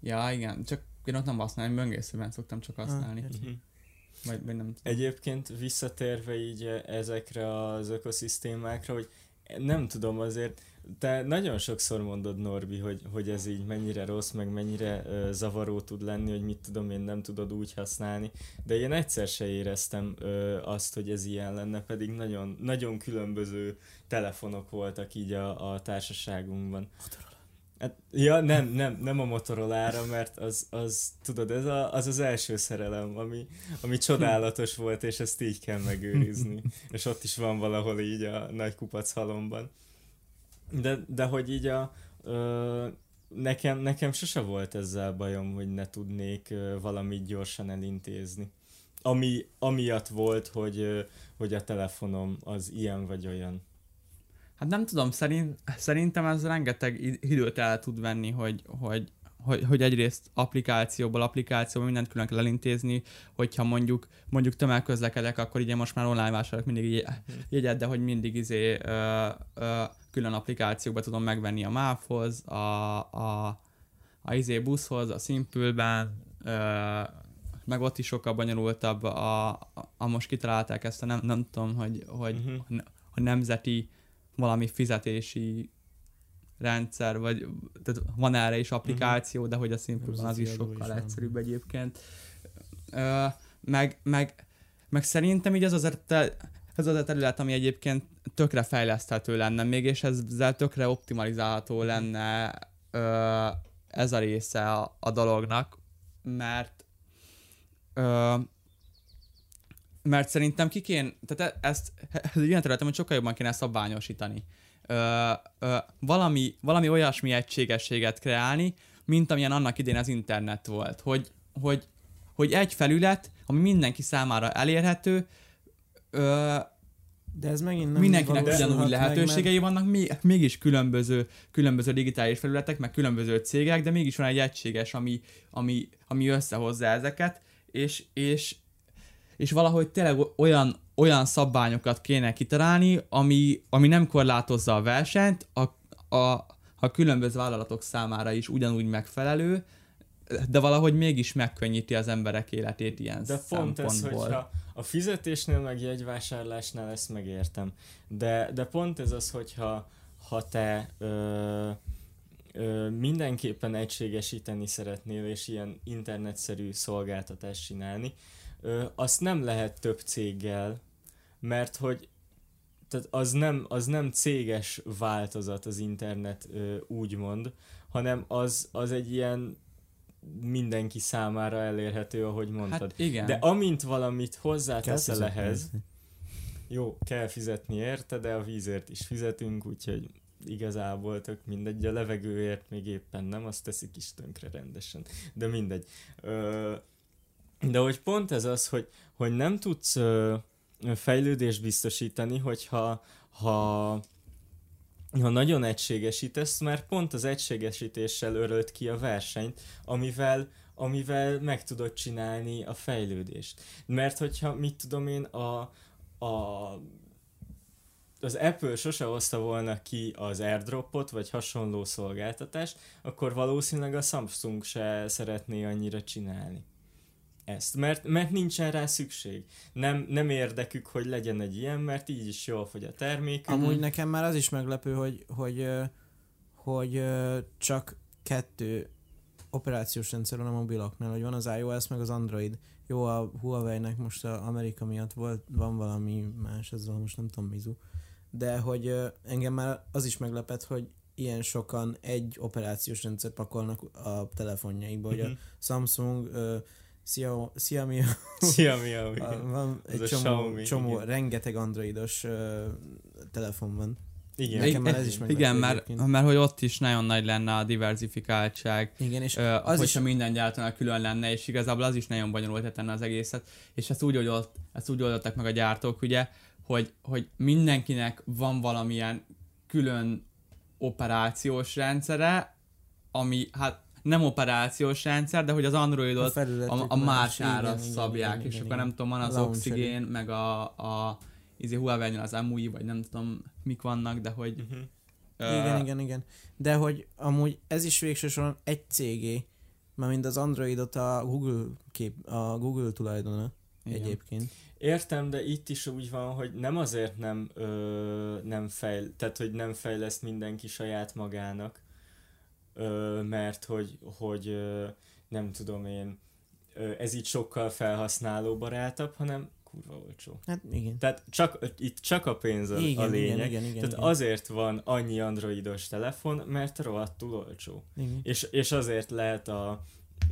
Ja, igen, csak én ott nem használom, böngészőben szoktam csak használni. értem. Uh-huh. Vagy, vagy nem Egyébként visszatérve így ezekre az ökoszisztémákra, hogy nem tudom azért, te nagyon sokszor mondod Norbi, hogy, hogy ez így mennyire rossz, meg mennyire ö, zavaró tud lenni, hogy mit tudom én nem tudod úgy használni, de én egyszer se éreztem ö, azt, hogy ez ilyen lenne, pedig nagyon, nagyon különböző telefonok voltak így a, a társaságunkban. Hát, ja, nem, nem, nem a Motorola-ra, mert az, az tudod, ez a, az az első szerelem, ami, ami csodálatos volt, és ezt így kell megőrizni. és ott is van valahol így a nagy kupac halomban. De, de hogy így a... Ö, nekem, nekem sose volt ezzel bajom, hogy ne tudnék ö, valamit gyorsan elintézni. Ami, amiatt volt, hogy, ö, hogy a telefonom az ilyen vagy olyan. Hát nem tudom, szerint, szerintem ez rengeteg id- időt el tud venni, hogy, hogy, hogy, hogy egyrészt applikációból applikációból mindent külön kell elintézni, hogyha mondjuk mondjuk tömegközlekedek, akkor ugye most már online vásárolok mindig így jegyet, de hogy mindig izé ö, ö, külön applikációkba tudom megvenni a MÁV-hoz, a, a a izé buszhoz, a Simple-ben, ö, meg ott is sokkal bonyolultabb a, a, a most kitalálták ezt a nem, nem tudom, hogy, hogy uh-huh. a nemzeti valami fizetési rendszer, vagy tehát van erre is applikáció, uh-huh. de hogy a Simple-ben az is adó is sokkal van. egyszerűbb egyébként. Ö, meg, meg, meg szerintem így ez az, a ez az a terület, ami egyébként tökre fejleszthető lenne még, és ezzel tökre optimalizálható lenne ö, ez a része a, a dolognak, mert ö, mert szerintem ki kén, tehát e- ezt, ez egy olyan terület, amit sokkal jobban kéne szabványosítani. Ö, ö, valami, valami olyasmi egységességet kreálni, mint amilyen annak idén az internet volt. Hogy, hogy, hogy egy felület, ami mindenki számára elérhető, ö, De ez megint nem mindenkinek ugyanúgy meg, lehetőségei vannak, még, mégis különböző, különböző digitális felületek, meg különböző cégek, de mégis van egy egységes, ami, ami, ami összehozza ezeket, és, és, és valahogy tényleg olyan, olyan szabványokat kéne kitalálni, ami, ami nem korlátozza a versenyt, a, a, a különböző vállalatok számára is ugyanúgy megfelelő, de valahogy mégis megkönnyíti az emberek életét ilyen De pont ez, szempontból. hogyha a fizetésnél meg jegyvásárlásnál ezt megértem. De, de pont ez az, hogyha ha te ö, ö, mindenképpen egységesíteni szeretnél, és ilyen internetszerű szolgáltatást csinálni, ö, azt nem lehet több céggel, mert hogy tehát az nem, az nem céges változat az internet úgymond, hanem az, az egy ilyen mindenki számára elérhető, ahogy mondtad. Hát igen. De amint valamit hozzáteszel ehhez, jó, kell fizetni érte, de a vízért is fizetünk, úgyhogy igazából tök mindegy, a levegőért még éppen nem, azt teszik is tönkre rendesen. De mindegy. Ö, de hogy pont ez az, hogy, hogy nem tudsz ö, fejlődést biztosítani, hogyha ha, ha nagyon egységesítesz, mert pont az egységesítéssel örölt ki a versenyt, amivel amivel meg tudod csinálni a fejlődést. Mert hogyha, mit tudom én, a, a az Apple sose hozta volna ki az airdropot, vagy hasonló szolgáltatást, akkor valószínűleg a Samsung se szeretné annyira csinálni ezt, mert, mert nincsen rá szükség. Nem, nem érdekük, hogy legyen egy ilyen, mert így is jól fogy a termék. Amúgy nekem már az is meglepő, hogy, hogy, hogy ö, csak kettő operációs rendszer van a mobiloknál, hogy van az iOS meg az Android. Jó, a Huawei-nek most a Amerika miatt volt, van valami más, ezzel most nem tudom mizu. De hogy engem már az is meglepett, hogy ilyen sokan egy operációs rendszert pakolnak a telefonjaikba, hogy a Mhm. Samsung, ö, Xia- Xiaomi, Szia, mi a, a- van egy csomó, Xiaomi, csomó igen. rengeteg androidos ö, telefon van. Igen. Nekem már ez is Igen, mert, egyébként. mert hogy ott is nagyon nagy lenne a diversifikáltság, Igen, és Ö, az az is- minden gyártónál külön lenne, és igazából az is nagyon bonyolult tenne az egészet, és ezt úgy, oldott, ezt úgy oldották meg a gyártók, ugye, hogy, hogy mindenkinek van valamilyen külön operációs rendszere, ami hát nem operációs rendszer, de hogy az Androidot a, a más, mására igen, igen, szabják, igen, és igen, akkor nem tudom, van az Launcher-i. Oxygen, meg a, a izé Huawei-nél az MUI, vagy nem tudom mik vannak, de hogy Mhm. ö, Igen, igen, igen. De hogy amúgy ez is végső soron egy cégé, mint az Androidot a Google kép, a Google tulajdona igen. egyébként. Értem, de itt is úgy van, hogy nem azért nem, ö, nem fejl, tehát hogy nem fejleszt mindenki saját magának, ö, mert hogy, hogy ö, nem tudom én, ö, ez így sokkal felhasználóbarátabb, hanem kurva olcsó. Hát igen. Tehát csak, itt csak a pénz a, igen, a lényeg. igen, igen, igen, Tehát igen. azért van annyi androidos telefon, mert rohadtul olcsó. igen. És, és azért lehet a,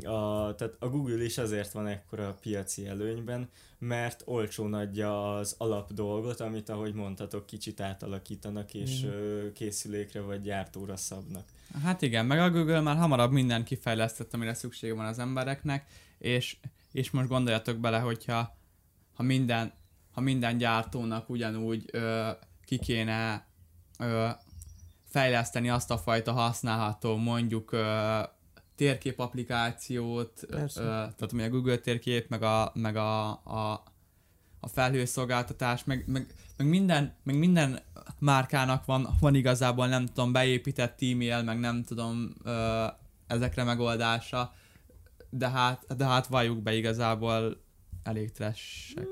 a, tehát a Google is azért van ekkora piaci előnyben, mert olcsón adja az alap dolgot, amit ahogy mondtatok, kicsit átalakítanak, és ö, készülékre vagy gyártóra szabnak. Hát igen, meg a Google már hamarabb mindent kifejlesztett, amire szüksége van az embereknek, és, és most gondoljatok bele, hogyha ha minden, ha minden gyártónak ugyanúgy ö, ki kéne ö, fejleszteni azt a fajta használható mondjuk ö, térkép applikációt, ö, Persze. tehát ami a Google térkép, meg a, meg a, a, a felhőszolgáltatás, meg, meg, meg, minden, meg minden márkának van, van igazából nem tudom, beépített e-mail, meg nem tudom, ö, ezekre megoldása, de hát, de hát valljuk be igazából elég trashek.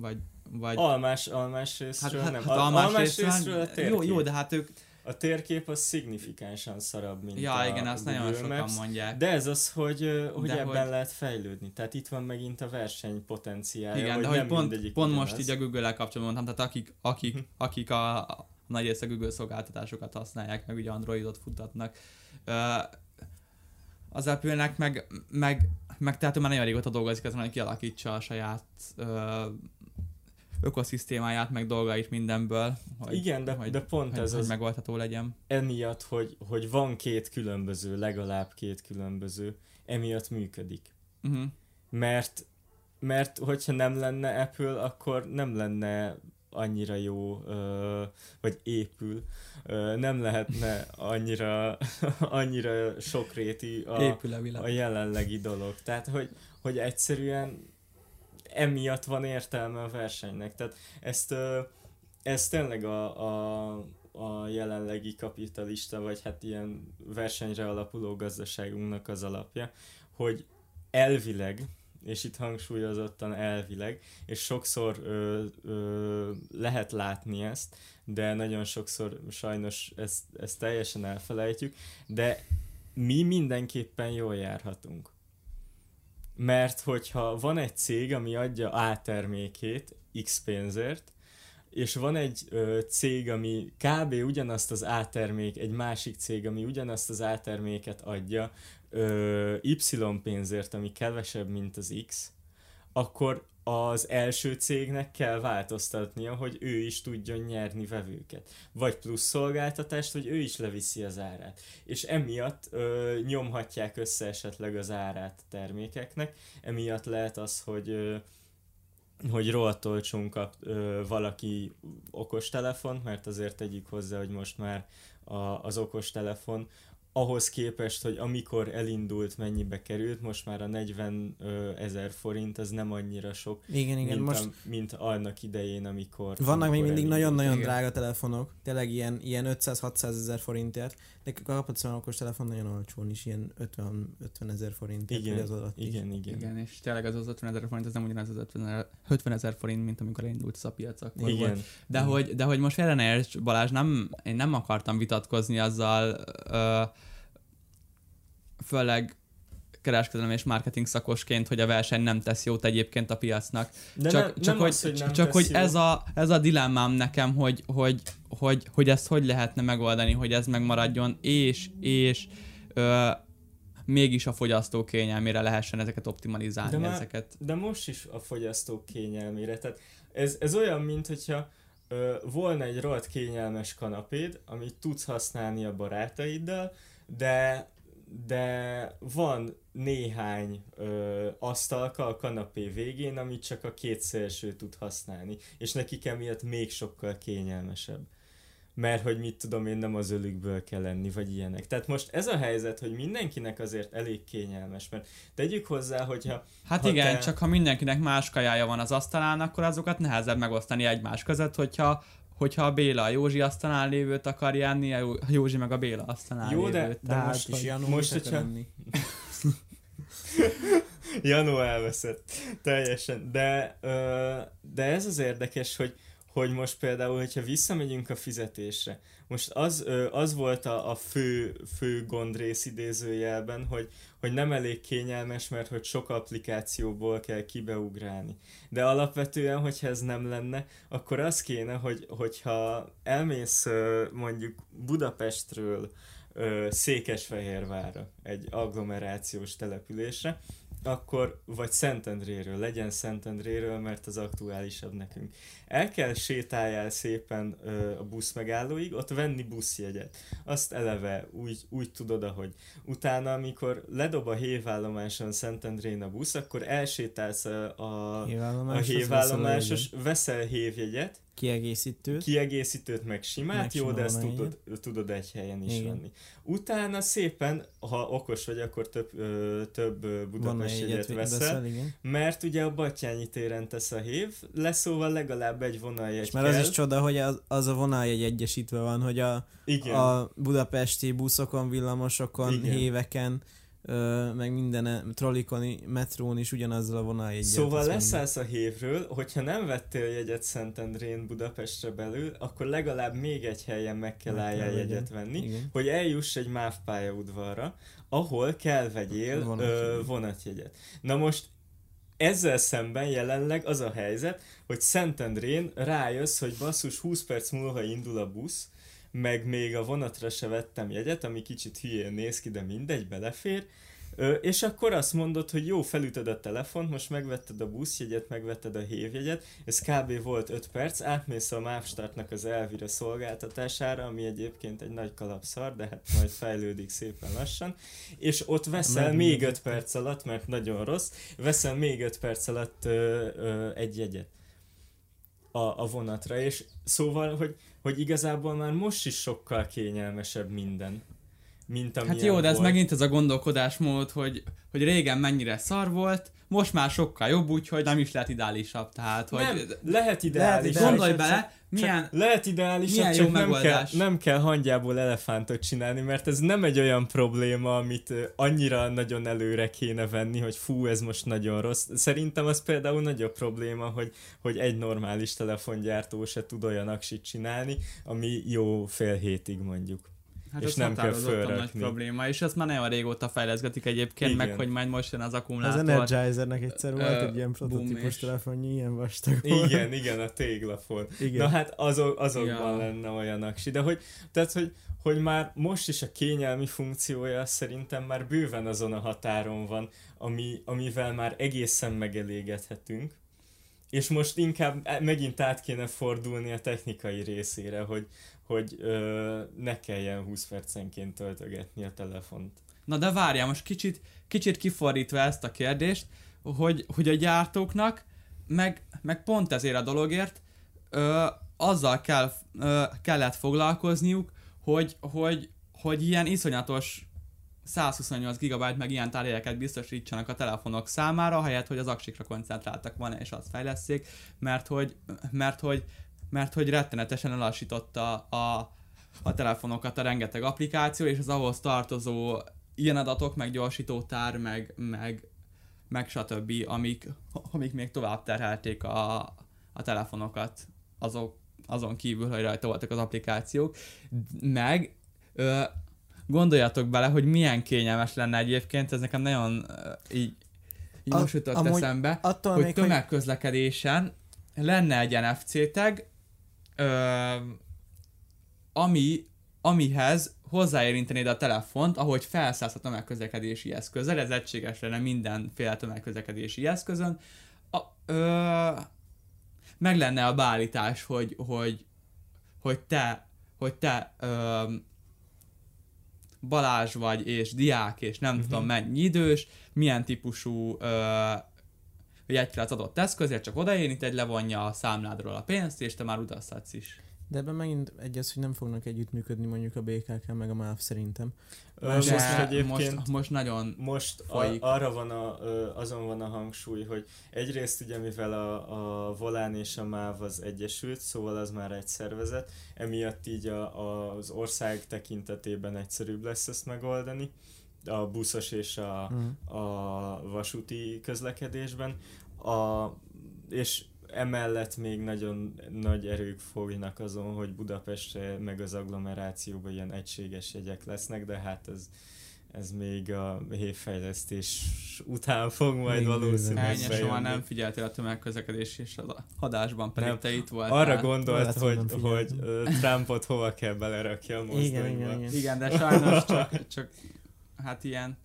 Vagy, vagy... Almás, almás részről hát, nem. hát almás, almás részről, részről jó, jó, de hát ők... A térkép az szignifikánsan szarabb, mint Ja, a igen, azt nagyon Google sokan Maps. mondják. De ez az, hogy, hogy De ebben hogy- lehet fejlődni. Tehát itt van megint a verseny potenciálja. Igen, hogy de hogy nem pont, pont most így a Google-el kapcsolatban mondtam, tehát akik, akik, Mhm. akik a, a nagy része Google szolgáltatásokat használják, meg ugye Androidot futtatnak, az Apple-nek meg, meg, meg tehát már nagyon régóta dolgozik ezen, hogy kialakítsa a saját ökoszisztémáját, meg dolgait mindenből. Hogy, Igen, de, hogy, de pont hogy, ez hogy az megoldható legyen. emiatt, hogy, hogy van két különböző, legalább két különböző, emiatt működik. Uh-huh. Mert, mert hogyha nem lenne Apple, akkor nem lenne annyira jó, ö, vagy épül, ö, nem lehetne annyira, annyira sokréti a, a a jelenlegi dolog. Tehát, hogy, hogy egyszerűen emiatt van értelme a versenynek. Tehát ezt, ö, ez tényleg a, a, a jelenlegi kapitalista, vagy hát ilyen versenyre alapuló gazdaságunknak az alapja, hogy elvileg, és itt hangsúlyozottan elvileg, és sokszor ö, ö, lehet látni ezt, de nagyon sokszor sajnos ezt, ezt teljesen elfelejtjük, de mi mindenképpen jól járhatunk. Mert hogyha van egy cég, ami adja A termékét X pénzért, és van egy ö, cég, ami kb. ugyanazt az A termék, egy másik cég, ami ugyanazt az A terméket adja ö, Y pénzért, ami kevesebb, mint az X, akkor az első cégnek kell változtatnia, hogy ő is tudjon nyerni vevőket. Vagy plusz szolgáltatást, hogy ő is leviszi az árát. És emiatt ö, nyomhatják össze esetleg az árát termékeknek, emiatt lehet az, hogy ö, hogy rohadt olcsón kap ö, valaki okostelefon, mert azért tegyük hozzá, hogy most már a, az okostelefon ahhoz képest, hogy amikor elindult, mennyibe került, most már a 40 ö, ezer forint az nem annyira sok, Igen, igen, mint, most a, mint annak idején, amikor vannak még mindig nagyon-nagyon Igen. drága telefonok, tényleg ilyen, ilyen 500-600 ezer forintért, de kaphatsz olyan okos telefon nagyon olcsón is, ilyen 50 50 ezer forintért, Igen, az alatt is. igen, igen, Igen, és tényleg az az 50 ezer forint, az nem ugyanaz az 50 ezer- 50 ezer forint, mint amikor elindult a piac akkor volt. igen. De Mhm. hogy, de hogy most félre ne érts, Balázs, nem, én nem akartam vitatkozni azzal, ö, főleg kereskedelem és marketing szakosként, hogy a verseny nem tesz jót egyébként a piacnak. De csak, nem, csak, nem hogy, az, hogy nem csak hogy jót. ez a, ez a dilemmám nekem, hogy, hogy, hogy, hogy ezt hogy lehetne megoldani, hogy ez megmaradjon, és, és ö, mégis a fogyasztó kényelmére lehessen ezeket optimalizálni, De már- ezeket. De most is a fogyasztók kényelmére. Tehát ez, ez olyan, mint hogyha ö, volna egy rohadt kényelmes kanapéd, amit tudsz használni a barátaiddal, de de van néhány ö, asztalka a kanapé végén, amit csak a két szélső tud használni, és nekik emiatt még sokkal kényelmesebb. Mert hogy mit tudom én, nem az ölükből kell lenni, vagy ilyenek. Tehát most ez a helyzet, hogy mindenkinek azért elég kényelmes, mert tegyük hozzá, hogyha Hát Ha igen, te- csak ha mindenkinek más kajája van az asztalán, akkor azokat nehezebb megosztani egymás között, hogyha hogyha a Béla a Józsi asztalán lévőt akarja enni, a Jó- a Józsi meg a Béla asztalán Jó, de- lévőt. de Tehát, most És hogy- Janu Most, akar hogyha- enni? Janu elveszett teljesen, de, ö, de ez az érdekes, hogy, hogy most például, hogyha visszamegyünk a fizetésre, most az, az volt a, a fő, fő gondrész idézőjelben, hogy, hogy nem elég kényelmes, mert hogy sok applikációból kell kibeugrálni. De alapvetően, hogyha ez nem lenne, akkor az kéne, hogy, hogyha elmész mondjuk Budapestről ö, Székesfehérvárra, egy agglomerációs településre, akkor, vagy Szentendréről, legyen Szentendréről, mert az aktuálisabb nekünk. El kell sétáljál szépen ö, a busz megállóig, ott venni buszjegyet. Azt eleve úgy, úgy tudod, ahogy. Utána, amikor ledob a hévállomáson Szentendrén a busz, akkor elsétálsz a, a, a Hévállomásos, hévállomásos, veszel hévjegyet, Kiegészítőt. kiegészítőt, meg simát, Meg jó, de ezt tudod, tudod egy helyen is Igen. venni. Utána szépen, ha okos vagy, akkor több, ö, több ö, Van Budapest egyet jegyet veszel, veszel, igen. mert ugye a Batyányi téren tesz a hév, lesz szóval legalább egy vonaljegy És már az kell. is csoda, hogy az, az a vonaljegy egyesítve van, hogy a, Igen. a budapesti buszokon, villamosokon, Igen. héveken, ö, meg minden trollikon, i- metrón is ugyanazzal a vonaljegyet. Szóval leszállsz a hévről, hogyha nem vettél jegyet Szentendrén Budapestre belül, akkor legalább még egy helyen meg kell Meg kell álljál legyen. jegyet venni, Igen. hogy eljuss egy MÁV pályaudvarra, ahol kell vegyél vonatjegyet. Ö, vonatjegyet. Na most ezzel szemben jelenleg az a helyzet, hogy Szentendrén rájössz, hogy basszus 20 perc múlva indul a busz, meg még a vonatra se vettem jegyet, ami kicsit hülyén néz ki, de mindegy, belefér, Ö, és akkor azt mondod, hogy jó, felütöd a telefont, most megvetted a buszjegyet, megvetted a hévjegyet, ez kb. volt 5 perc, átmész a Mávstartnak az Elvira szolgáltatására, ami egyébként egy nagy kalapszar, de hát majd fejlődik szépen lassan, és ott veszel még még 5 perc alatt, mert nagyon rossz, veszel még 5 perc alatt ö, ö, egy jegyet a, a vonatra, és szóval, hogy, hogy igazából már most is sokkal kényelmesebb minden, mint amilyen Hát jó, de ez volt. megint ez a gondolkodásmód, hogy, hogy régen mennyire szar volt, most már sokkal jobb, úgyhogy nem is lehet ideálisabb. Tehát, hogy Nem, lehet ideális. ideális. gondolj csak- bele, milyen, Lehet ideális, Milyen csak jó nem kell, megoldás. nem kell hangyából elefántot csinálni, mert ez nem egy olyan probléma, amit annyira nagyon előre kéne venni, hogy fú, ez most nagyon rossz. Szerintem az például nagyobb probléma, hogy, hogy egy normális telefongyártó se tud olyan aksit csinálni, ami jó fél hétig mondjuk. Hát és ez nem kell határozottan nagy fölrakni. probléma, és ezt már nagyon régóta fejleszgetik egyébként, Igen. meg hogy majd most jön az Az akkumulátor. Energizernek egyszer volt egy ilyen prototípus telefonja, ilyen vastag volt. Igen, igen, a téglafon. Igen. Na hát azok, azokban Ja. ja. lenne olyan aksi, de hogy, tehát, hogy, hogy már most is a kényelmi funkciója szerintem már bőven azon a határon van, ami, amivel már egészen megelégedhetünk, és most inkább e- megint át kéne fordulni a technikai részére, hogy, hogy ö, ne kelljen 20 percenként töltögetni a telefont. Na de várjál, most kicsit, kicsit kifordítva ezt a kérdést, hogy, hogy a gyártóknak, meg, meg pont ezért a dologért, ö, azzal kell, ö, kellett foglalkozniuk, hogy, hogy, hogy ilyen iszonyatos 128 GB meg ilyen tárhelyeket biztosítsanak a telefonok számára, helyett, hogy az aksikra koncentráltak volna és azt fejleszték, mert hogy, mert hogy, mert hogy rettenetesen elassította a, a telefonokat a rengeteg applikáció, és az ahhoz tartozó ilyen adatok, meg gyorsítótár, meg, meg, meg stb., amik, amik még tovább terhelték a, a telefonokat azok, azon kívül, hogy rajta voltak az applikációk, meg ö, gondoljatok bele, hogy milyen kényelmes lenne egyébként, ez nekem nagyon ö, így, így A- most jutott eszembe, Attól hogy még, hogy tömegközlekedésen lenne egy NFC tag, ö, ami, amihez hozzáérintenéd a telefont, ahogy felszállsz a tömegközlekedési eszközzel, ez egységes lenne mindenféle tömegközlekedési eszközön. A, ö, meg lenne a beállítás, hogy, hogy, hogy te, hogy te ö, Balázs vagy, és diák, és nem uh-huh. tudom mennyi idős, milyen típusú ö, jegyre az adott eszközért, csak odaérinted, levonja a számládról a pénzt, és te már utazhatsz is. De ebben megint egy az, hogy nem fognak együttműködni mondjuk a BKK meg a MÁV szerintem. Ö, Most Most De egyébként most, most nagyon most a, arra van a, azon van a hangsúly, hogy egyrészt ugye mivel a, a Volán és a MÁV az egyesült, szóval az már egy szervezet, emiatt így a, az ország tekintetében egyszerűbb lesz ezt megoldani, a buszos és a, Mm. a vasúti közlekedésben, a, és emellett még nagyon nagy erők fognak azon, hogy Budapestre meg az agglomerációban ilyen egységes jegyek lesznek, de hát ez, ez még a hévfejlesztés után fog majd Még valószínűleg Ennyi, soha nem figyeltél a tömegközlekedés és az adásban pedig Nem. te itt voltál. Arra gondolt, hogy hogy, Trumpot hova kell belerakja a mozdonyba. Igen, igen, igen. Igen, de sajnos csak, csak hát ilyen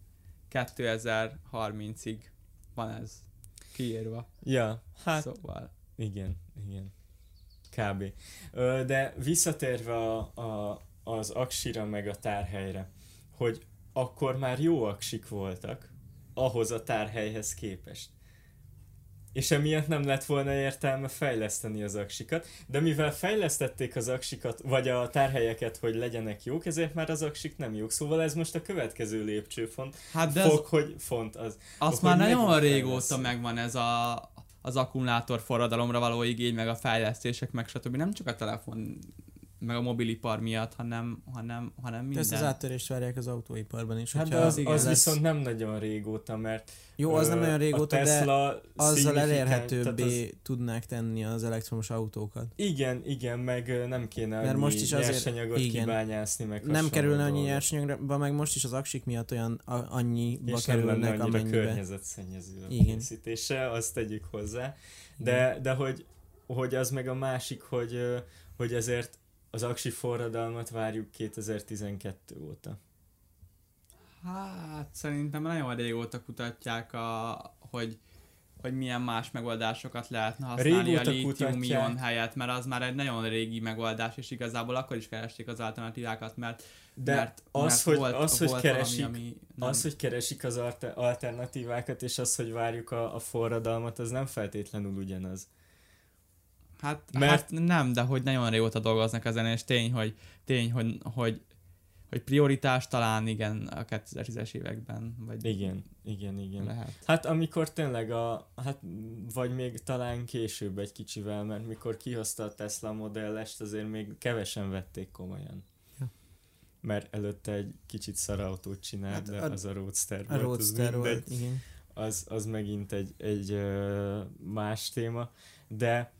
2030-ig van ez kiírva. Ja, hát Szóval. Igen, igen. Kb. De visszatérve a, a, az aksira meg a tárhelyre, hogy akkor már jó aksik voltak ahhoz a tárhelyhez képest. És emiatt nem lett volna értelme fejleszteni az aksikat, de mivel fejlesztették az aksikat, vagy a tárhelyeket, hogy legyenek jók, ezért már az aksik nem jók. Szóval ez most a következő lépcsőfont. Hát de Fog, ez, hogy font az. azt már nagyon régóta megvan ez a, az akkumulátor forradalomra való igény, meg a fejlesztések, meg stb. Nem csak a telefon, meg a mobilipar miatt, hanem, hanem, hanem De minden. ezt az áttörést várják az autóiparban is. Hát de az, igen, az lesz- viszont nem nagyon régóta, mert Jó, az nem ö, olyan régóta, a de Tesla azzal elérhetőbbé az- tudnák tenni az elektromos autókat. Igen, igen, meg nem kéne Mert most is azért- nyersanyagot igen. kibányászni, meg Nem kerülne annyi dolgok. nyersanyagba, meg most is az aksik miatt olyan a, annyiba és nem lenne kerülnek, annyira amennyibe. környezetszennyező a Igen. készítése, azt tegyük hozzá. De, de hogy, hogy az meg a másik, hogy, hogy ezért az aksi forradalmat várjuk 2012 óta. Hát szerintem nagyon régóta kutatják, a, hogy, hogy milyen más megoldásokat lehetne használni Régóta a litium kutatják. ion helyett, mert az már egy nagyon régi megoldás, és igazából akkor is keresték az alternatívákat, mert, De mert, az, mert hogy, volt, az, hogy volt keresik, valami, ami nem, az, hogy keresik az alter- alternatívákat, és az, hogy várjuk a, a forradalmat, az nem feltétlenül ugyanaz. Hát, mert- hát, nem, de hogy nagyon régóta dolgoznak ezen, és tény, hogy, tény, hogy, hogy, hogy prioritás talán igen a 2010-es években, vagy Igen, igen, igen. lehet. Hát amikor tényleg a, hát vagy még talán később egy kicsivel, mert mikor kihozta a Tesla modellest, azért még kevesen vették komolyan. Ja. Mert előtte egy kicsit szarautót csinált, Hát de a- az a Roadster A volt, Roadster mindegy. volt, igen. az, az megint egy, egy ö, más téma, de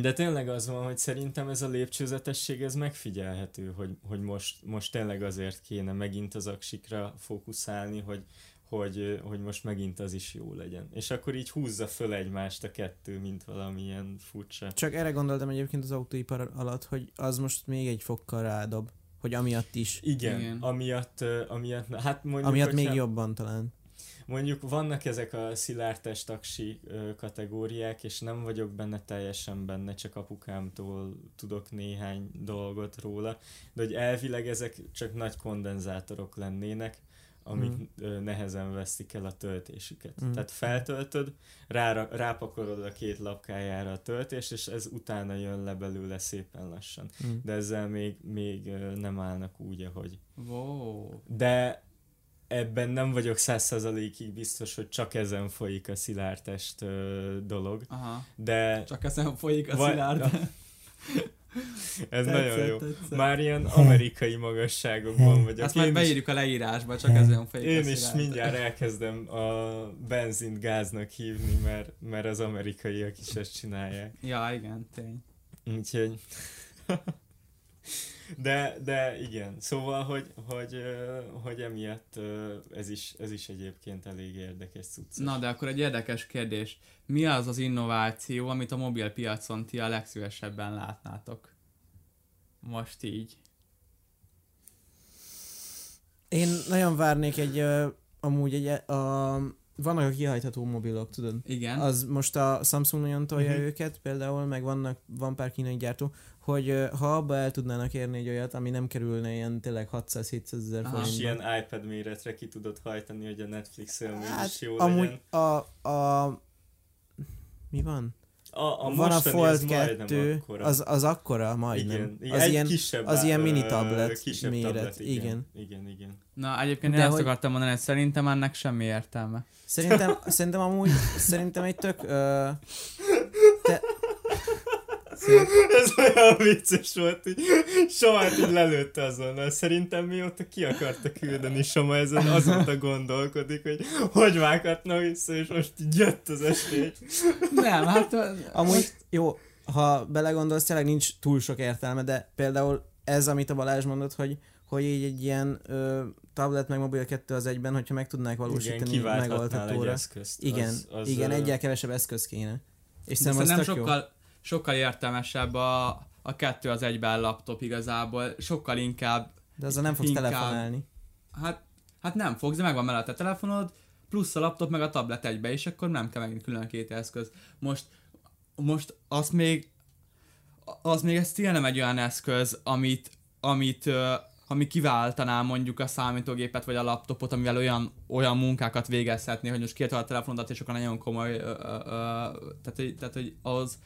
de tényleg az van, hogy szerintem ez a lépcsőzetesség, ez megfigyelhető, hogy, hogy most, most tényleg azért kéne megint az aksikra fókuszálni, hogy, hogy, hogy most megint az is jó legyen. És akkor így húzza föl egymást a kettő, mint valamilyen furcsa. Csak erre gondoltam egyébként az autóipar alatt, hogy az most még egy fokkal rádob, hogy amiatt is. Igen, Igen. Amiatt, amiatt, hát mondjuk, Amiatt még hogyha- jobban talán. Mondjuk vannak ezek a szilárdtest taksi kategóriák, és nem vagyok benne teljesen benne, csak apukámtól tudok néhány dolgot róla, de hogy elvileg ezek csak nagy kondenzátorok lennének, amik Mm. nehezen veszik el a töltésüket. Mm. Tehát feltöltöd, rára, rápakolod a két lapkájára a töltést, és ez utána jön le belőle szépen lassan. Mm. De ezzel még, még nem állnak úgy, ahogy Wow. de ebben nem vagyok száz százalékig biztos, hogy csak ezen folyik a szilárdtest ö, dolog, Aha. de Csak ezen folyik a Vagy- szilárd. ez Tetszett, nagyon jó. tetszett. Már ilyen amerikai magasságokban vagyok. Ezt majd beírjuk a leírásba, csak ezen folyik a én is mindjárt elkezdem a benzint gáznak hívni, mert, mert az amerikaiak is ezt csinálják. Ja, igen, tény. Úgyhogy... De, de igen, szóval, hogy, hogy, hogy emiatt ez is, ez is egyébként elég érdekes cucc. Na, de akkor egy érdekes kérdés. Mi az az innováció, amit a mobil piacon ti a legszívesebben látnátok? Most így. Én nagyon várnék egy, amúgy egy, a, vannak a kihajtható mobilok, tudod? Igen. Az most a Samsung nagyon tolja Mhm. őket például, meg vannak, van pár kínai gyártó, hogy ha abba el tudnának érni egy olyat, ami nem kerülne ilyen tényleg 600-700 ezer Aha. És forintba. ilyen iPad méretre ki tudod hajtani, hogy a Netflix élmény Hát, is jó amúgy legyen. a, a, mi van? A, a van a Fold az majdnem 2, akkora. az, az akkora majdnem. igen. Az egy ilyen, kisebb, az ilyen mini tablet kisebb méret, tablet, igen. igen. Igen, igen. Na, egyébként De én hogy- akartam mondani, hogy szerintem ennek semmi értelme. Szerintem, szerintem amúgy, szerintem egy tök, ö, Ez olyan vicces volt, hogy Somát így lelőtte azonnal. Szerintem mióta ki akarta küldeni Soma ezen, azóta gondolkodik, hogy hogy vághatna vissza, és most így jött az esély. Nem, hát... amúgy jó, ha belegondolsz, tényleg nincs túl sok értelme, de például ez, amit a Balázs mondott, hogy, hogy így egy ilyen ö, tablet meg mobil kettő az egyben, hogyha meg tudnák Igen, valósítani egy megoldhatóra. eszközt. Igen, az, az, igen, egyel kevesebb eszköz kéne. És szerintem az szerintem tök jó. Sokkal, értelmesebb a, a kettő az egyben laptop igazából. Sokkal inkább De azzal nem fogsz inkább- telefonálni. Hát, hát nem fogsz, de megvan mellett a telefonod, plusz a laptop, meg a tablet egybe, és akkor nem kell megint külön két eszköz. Most, most az még, az még ez tényleg nem egy olyan eszköz, amit, amit, ami kiváltaná mondjuk a számítógépet vagy a laptopot, amivel olyan, olyan munkákat végezhetné, hogy most kiadta a telefonodat, és akkor nagyon komoly, ö, ö, ö, tehát, hogy, tehát, hogy az,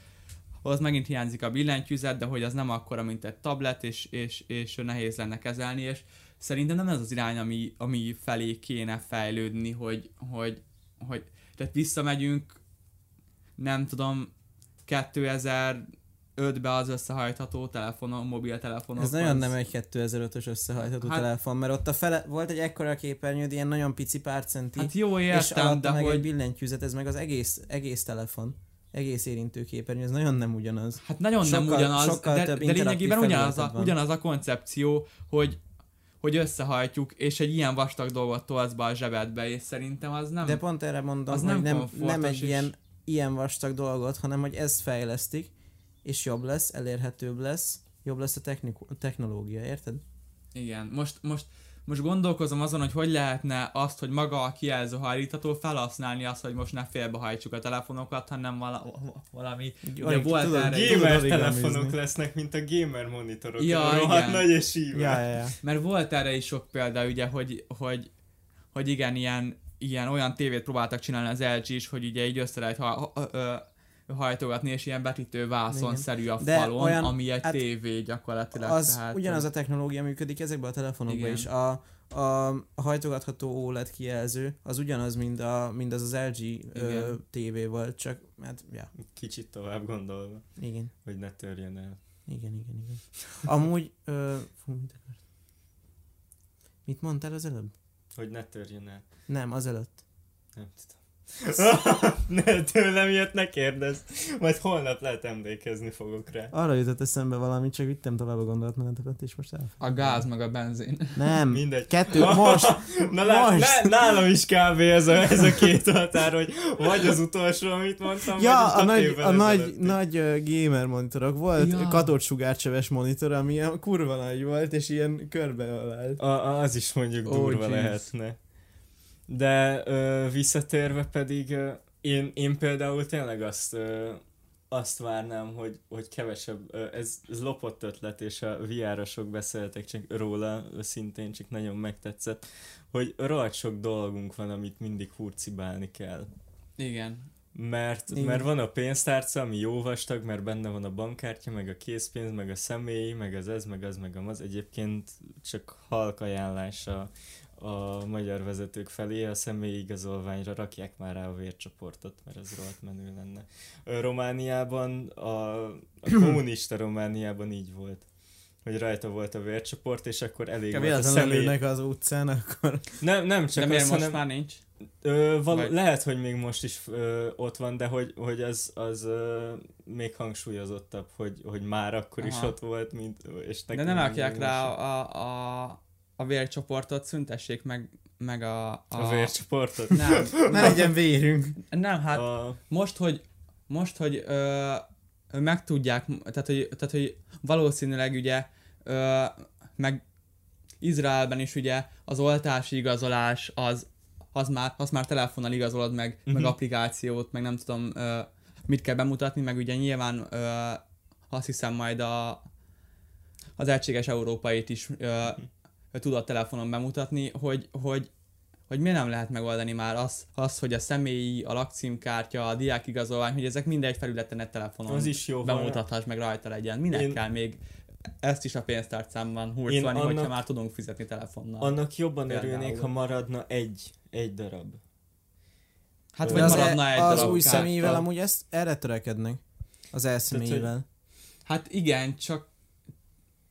az megint hiányzik a billentyűzet, de hogy az nem akkora, mint egy tablet, és, és, és nehéz lenne kezelni, és szerintem nem ez az irány, ami, ami felé kéne fejlődni, hogy, hogy, hogy tehát visszamegyünk, nem tudom, 2005-be az összehajtható telefonon, mobiltelefonok. Ez nagyon nem egy 2005-ös összehajtható Hát- telefon, mert ott a fele, volt egy ekkora képernyőd, ilyen nagyon pici pár centi, Hát jó, és értem, alatta de meg egy hogy... billentyűzet, ez meg az egész, egész telefon, egész érintőképernyő, ez nagyon nem ugyanaz. Hát nagyon Sokkal- nem ugyanaz, sokkal de, több de lényegében ugyanaz a, van. ugyanaz a koncepció, hogy hogy összehajtjuk, és egy ilyen vastag dolgot tolsz be a zsebedbe, és szerintem az nem... De pont erre mondom, az hogy nem nem, nem egy és- ilyen, ilyen vastag dolgot, hanem hogy ezt fejlesztik, és jobb lesz, elérhetőbb lesz, jobb lesz a technik- technológia, érted? Igen, most, most, most gondolkozom azon, hogy hogy lehetne azt, hogy maga a kijelző hajlítható felhasználni azt, hogy most ne félbehajtsuk a telefonokat, hanem vala, valami... Ugye volt tudod, erre Gamer telefonok lesznek, mint a gamer monitorok. Ja, rohadt igen. nagy és íve. Ja, ja, ja. Mert volt erre is sok példa, ugye, hogy, hogy, hogy igen, ilyen, ilyen olyan tévét próbáltak csinálni az LG is, hogy ugye így össze lehet ha, ha, ö, hajtogatni, és ilyen betítő vászonszerű a De falon, olyan- ami egy hát tévé gyakorlatilag. Az tehát, ugyanaz a technológia működik ezekben a telefonokban Igen. is. A, a, hajtogatható OLED kijelző az ugyanaz, mint, a, mint az az LG ö. TV volt, csak hát, ja, Kicsit tovább gondolva, igen, hogy ne törjen el. igen, igen, igen. Amúgy, ö, fú, mit akart? Mit mondtál az előbb? Hogy ne törjen el. Nem, az előtt. Nem tudom. ne, tőlem jött, ne kérdezz. Majd holnap lehet emlékezni fogok rá. Arra jutott eszembe valami, csak vittem tovább a gondolatmenetet, és most el. A gáz meg a benzin. Nem, Mindegy. kettő, most, Na Most. lá, nálam is kb. Ez a, ez a két határ, hogy vagy az utolsó, amit mondtam, Ja, vagy a nagy, a nagy, nagy uh, gamer monitorok. Volt Ja. ja. katócsugárcseves monitor, ami ilyen kurva nagy volt, és ilyen körbeölelt. A, az is mondjuk Oh, durva jeez. lehetne. De ö, visszatérve pedig ö, én, én például tényleg azt ö, azt várnám, hogy, hogy kevesebb, ö, ez, ez lopott ötlet, és a VR-osok beszéltek csak róla, szintén csak nagyon megtetszett, hogy rohadt sok dolgunk van, amit mindig hurcibálni kell. Igen. Mert, Igen. mert van a pénztárca, ami jó vastag, mert benne van a bankkártya, meg a készpénz, meg a személy, meg az ez, meg az, meg az. Egyébként csak halk ajánlása a magyar vezetők felé, a személyi igazolványra rakják már rá a vércsoportot, mert ez rohadt menő lenne. Romániában, a, a kommunista Romániában így volt hogy rajta volt a vércsoport, és akkor elég Ha volt a személy... az utcán, akkor... Nem, nem De csak miért az, most hanem... már nincs? Ö, val- Vagy- Lehet, hogy még most is ö, ott van, de hogy, hogy az, az ö, még hangsúlyozottabb, hogy, hogy már akkor is Aha. ott volt, mint, és De nekem ne még rakják rá is. a, a, a vércsoportot, szüntessék meg, meg a... A, a vércsoportot. Nem, Ne legyen vérünk. nem, hát A, most, hogy most, hogy ö, meg tudják, tehát hogy, tehát, hogy valószínűleg ugye ö, meg Izraelben is ugye az oltási igazolás az, az már, az már telefonnal igazolod meg, uh-huh. meg Mhm. applikációt, meg nem tudom ö, mit kell bemutatni, meg ugye nyilván ö, azt hiszem majd a, az egységes európait is ö, tudod telefonon bemutatni, hogy, hogy hogy miért nem lehet megoldani már az, az, hogy a személyi, a lakcímkártya, a diákigazolvány, hogy ezek mindegy felületen egy telefonon az is jó bemutathass, meg rajta legyen. Minek Én- kell még ezt is a pénztárcámban Én hurcolni, annak- hogyha már tudunk fizetni telefonnal. Annak jobban Például. örülnék, ha maradna egy, egy darab. hát vagy az, maradna e, egy az darab új kártya. személyével amúgy ezt erre törekednek. Az elszemélyével. Hát igen, csak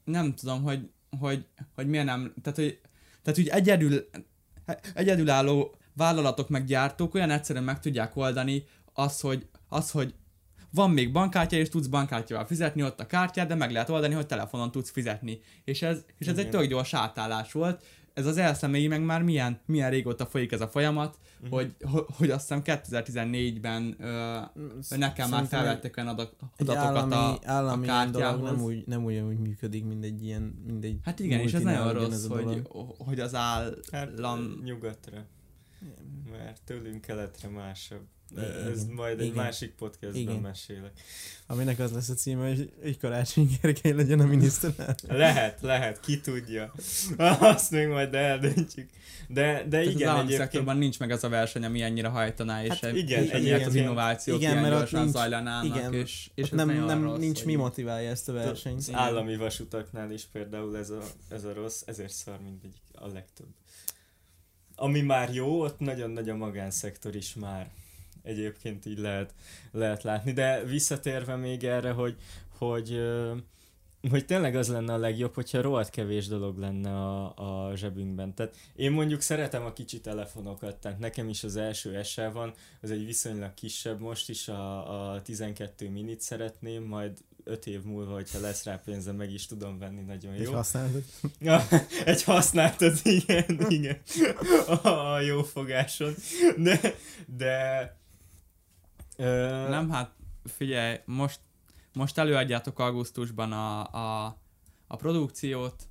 nem tudom, hogy, hogy, hogy miért nem, tehát hogy, tehát hogy egyedül, egyedülálló vállalatok meg gyártók olyan egyszerűen meg tudják oldani az, hogy, az, hogy van még bankkártya, és tudsz bankkártyával fizetni ott a kártyát, de meg lehet oldani, hogy telefonon tudsz fizetni. És ez, és ez egy Igen. tök gyors átállás volt. Ez az elszemélyi meg már milyen, milyen régóta folyik ez a folyamat, uh-huh. hogy, hogy, hogy azt hiszem 2014-ben ö, nekem már felvettek olyan adat, Egy adatokat állami, a, állami a kártyához. nem úgy, nem ugyanúgy működik, mint egy ilyen, mint egy Hát igen, és ez nagyon rossz, a hogy, hogy az Hát állam... nyugatra. mert tőlünk keletre másabb. Igen, Ez majd egy igen. másik podcastban Igen. mesélek. Aminek az lesz a címe, hogy egy Karácsony Gergely legyen a miniszterelnök. Lehet, lehet, ki tudja. Azt még majd eldöntjük. De, de Tehát igen, állami egyébként... szektorban nincs meg az a verseny, ami ennyire hajtaná, és Hát igen, emiatt egyébként- az innovációk igen, igen, ilyen mert nincs- zajlanának, igen, és, és nem, nagyon nem rossz, nincs hogy mi motiválja ezt a versenyt. Az Igen. állami vasutaknál is például ez a, ez a rossz, ezért szar mindegyik a legtöbb. Ami már jó, ott nagyon nagy a magánszektor is már. Egyébként így lehet, lehet látni. De visszatérve még erre, hogy, hogy, hogy tényleg az lenne a legjobb, hogyha rohadt kevés dolog lenne a, a zsebünkben. Tehát én mondjuk szeretem a kicsi telefonokat, tehát nekem is az első SE van, az egy viszonylag kisebb, most is a, a 12 minit szeretném, majd 5 év múlva, hogyha lesz rá pénzem, meg is tudom venni, nagyon jó. használod. Ja, egy használtad, igen, igen. A, a jó fogáson. De, de... Nem, hát figyelj, most, most előadjátok augusztusban a, a, a produkciót,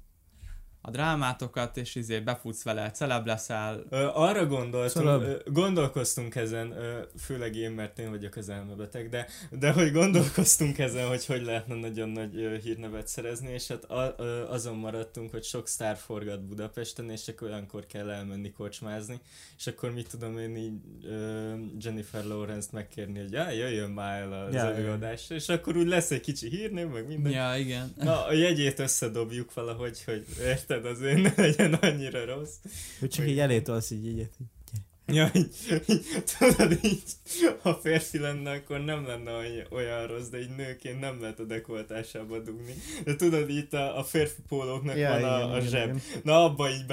a drámátokat, és izé befutsz vele, celeb leszel, Ö, arra gondoltam, Celeb. ö, gondolkoztunk ezen, ö, főleg én, mert én vagyok az elmebeteg, de, de hogy gondolkoztunk ezen, hogy hogy lehetne nagyon nagy ö, hírnevet szerezni, és hát a, ö, azon maradtunk, hogy sok sztár forgat Budapesten, és csak olyankor kell elmenni kocsmázni, és akkor mit tudom én így ö, Jennifer Lawrence-t megkérni, hogy já, jöjjön már el az ja. előadásra, és akkor úgy lesz egy kicsi hírnév, meg minden. Ja, igen. Na, a jegyét összedobjuk valahogy, hogy érted, azért ne legyen annyira rossz. Hogy csak így elé tolsz így egyet. Ja, így, így, tudod, így, ha férfi lenne, akkor nem lenne olyan, olyan rossz, de így nőként nem lehet a dekoltásába dugni. De tudod, itt a, a férfi pólóknak Ja, van igen, a, a igen, zseb. igen. Na, abba így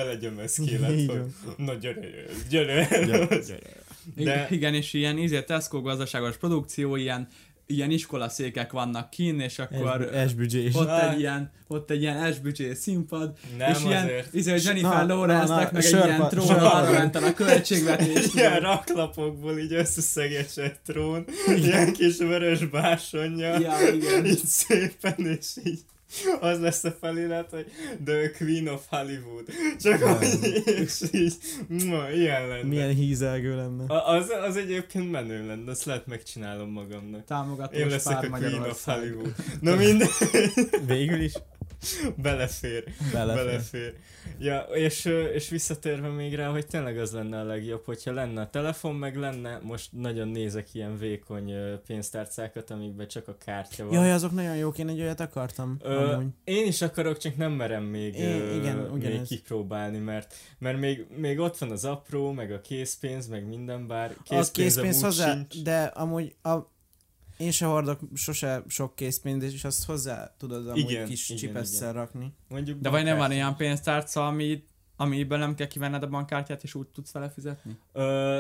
Így hogy van. na gyere, gyere. gyere. De... De- Igen, és ilyen izé Tesco gazdaságos produkció, ilyen, ilyen iskolaszékek vannak kín, és akkor Esbüdzsés. ott egy ilyen, ott egy ilyen SBC színpad, Nem és ilyen, azért. izé, Jennifer Lawrence-nek meg egy ilyen trón arra ment a költségvetés. Ilyen raklapokból így összeszegesett trón, ilyen kis vörös básonja. Ja, igen. így szépen, és így az lesz a felirat, hogy The Queen of Hollywood. Csak hogy, és így, ma, ilyen lenne. Milyen hízelgő lenne. A- Az, az egyébként menő lenne, azt lehet megcsinálom magamnak. Támogatós Én leszek pár a Queen of. Hollywood. Na minden, Végül is belefér, belefér. belefér. Ja, és, és visszatérve még rá, hogy tényleg az lenne a legjobb, hogyha lenne a telefon, meg lenne, most nagyon nézek ilyen vékony pénztárcákat, amikben csak a kártya van. Jaj, azok nagyon jók, én egy olyat akartam. Ö, amúgy. én is akarok, csak nem merem még, É, ö, igen, még ugyanez. kipróbálni, mert, mert még, még ott van az apró, meg a készpénz, meg minden, bár Az készpénzem készpénz hozzá, sincs. de amúgy a, én se hordok sose sok készpénzt, és azt hozzá tudod amúgy Igen, kis igen, csipesszel rakni. Mondjuk De vagy nem van ilyen pénztárca, ami, amiből nem kell kivenned a bankkártyát, és úgy tudsz vele fizetni? Ö,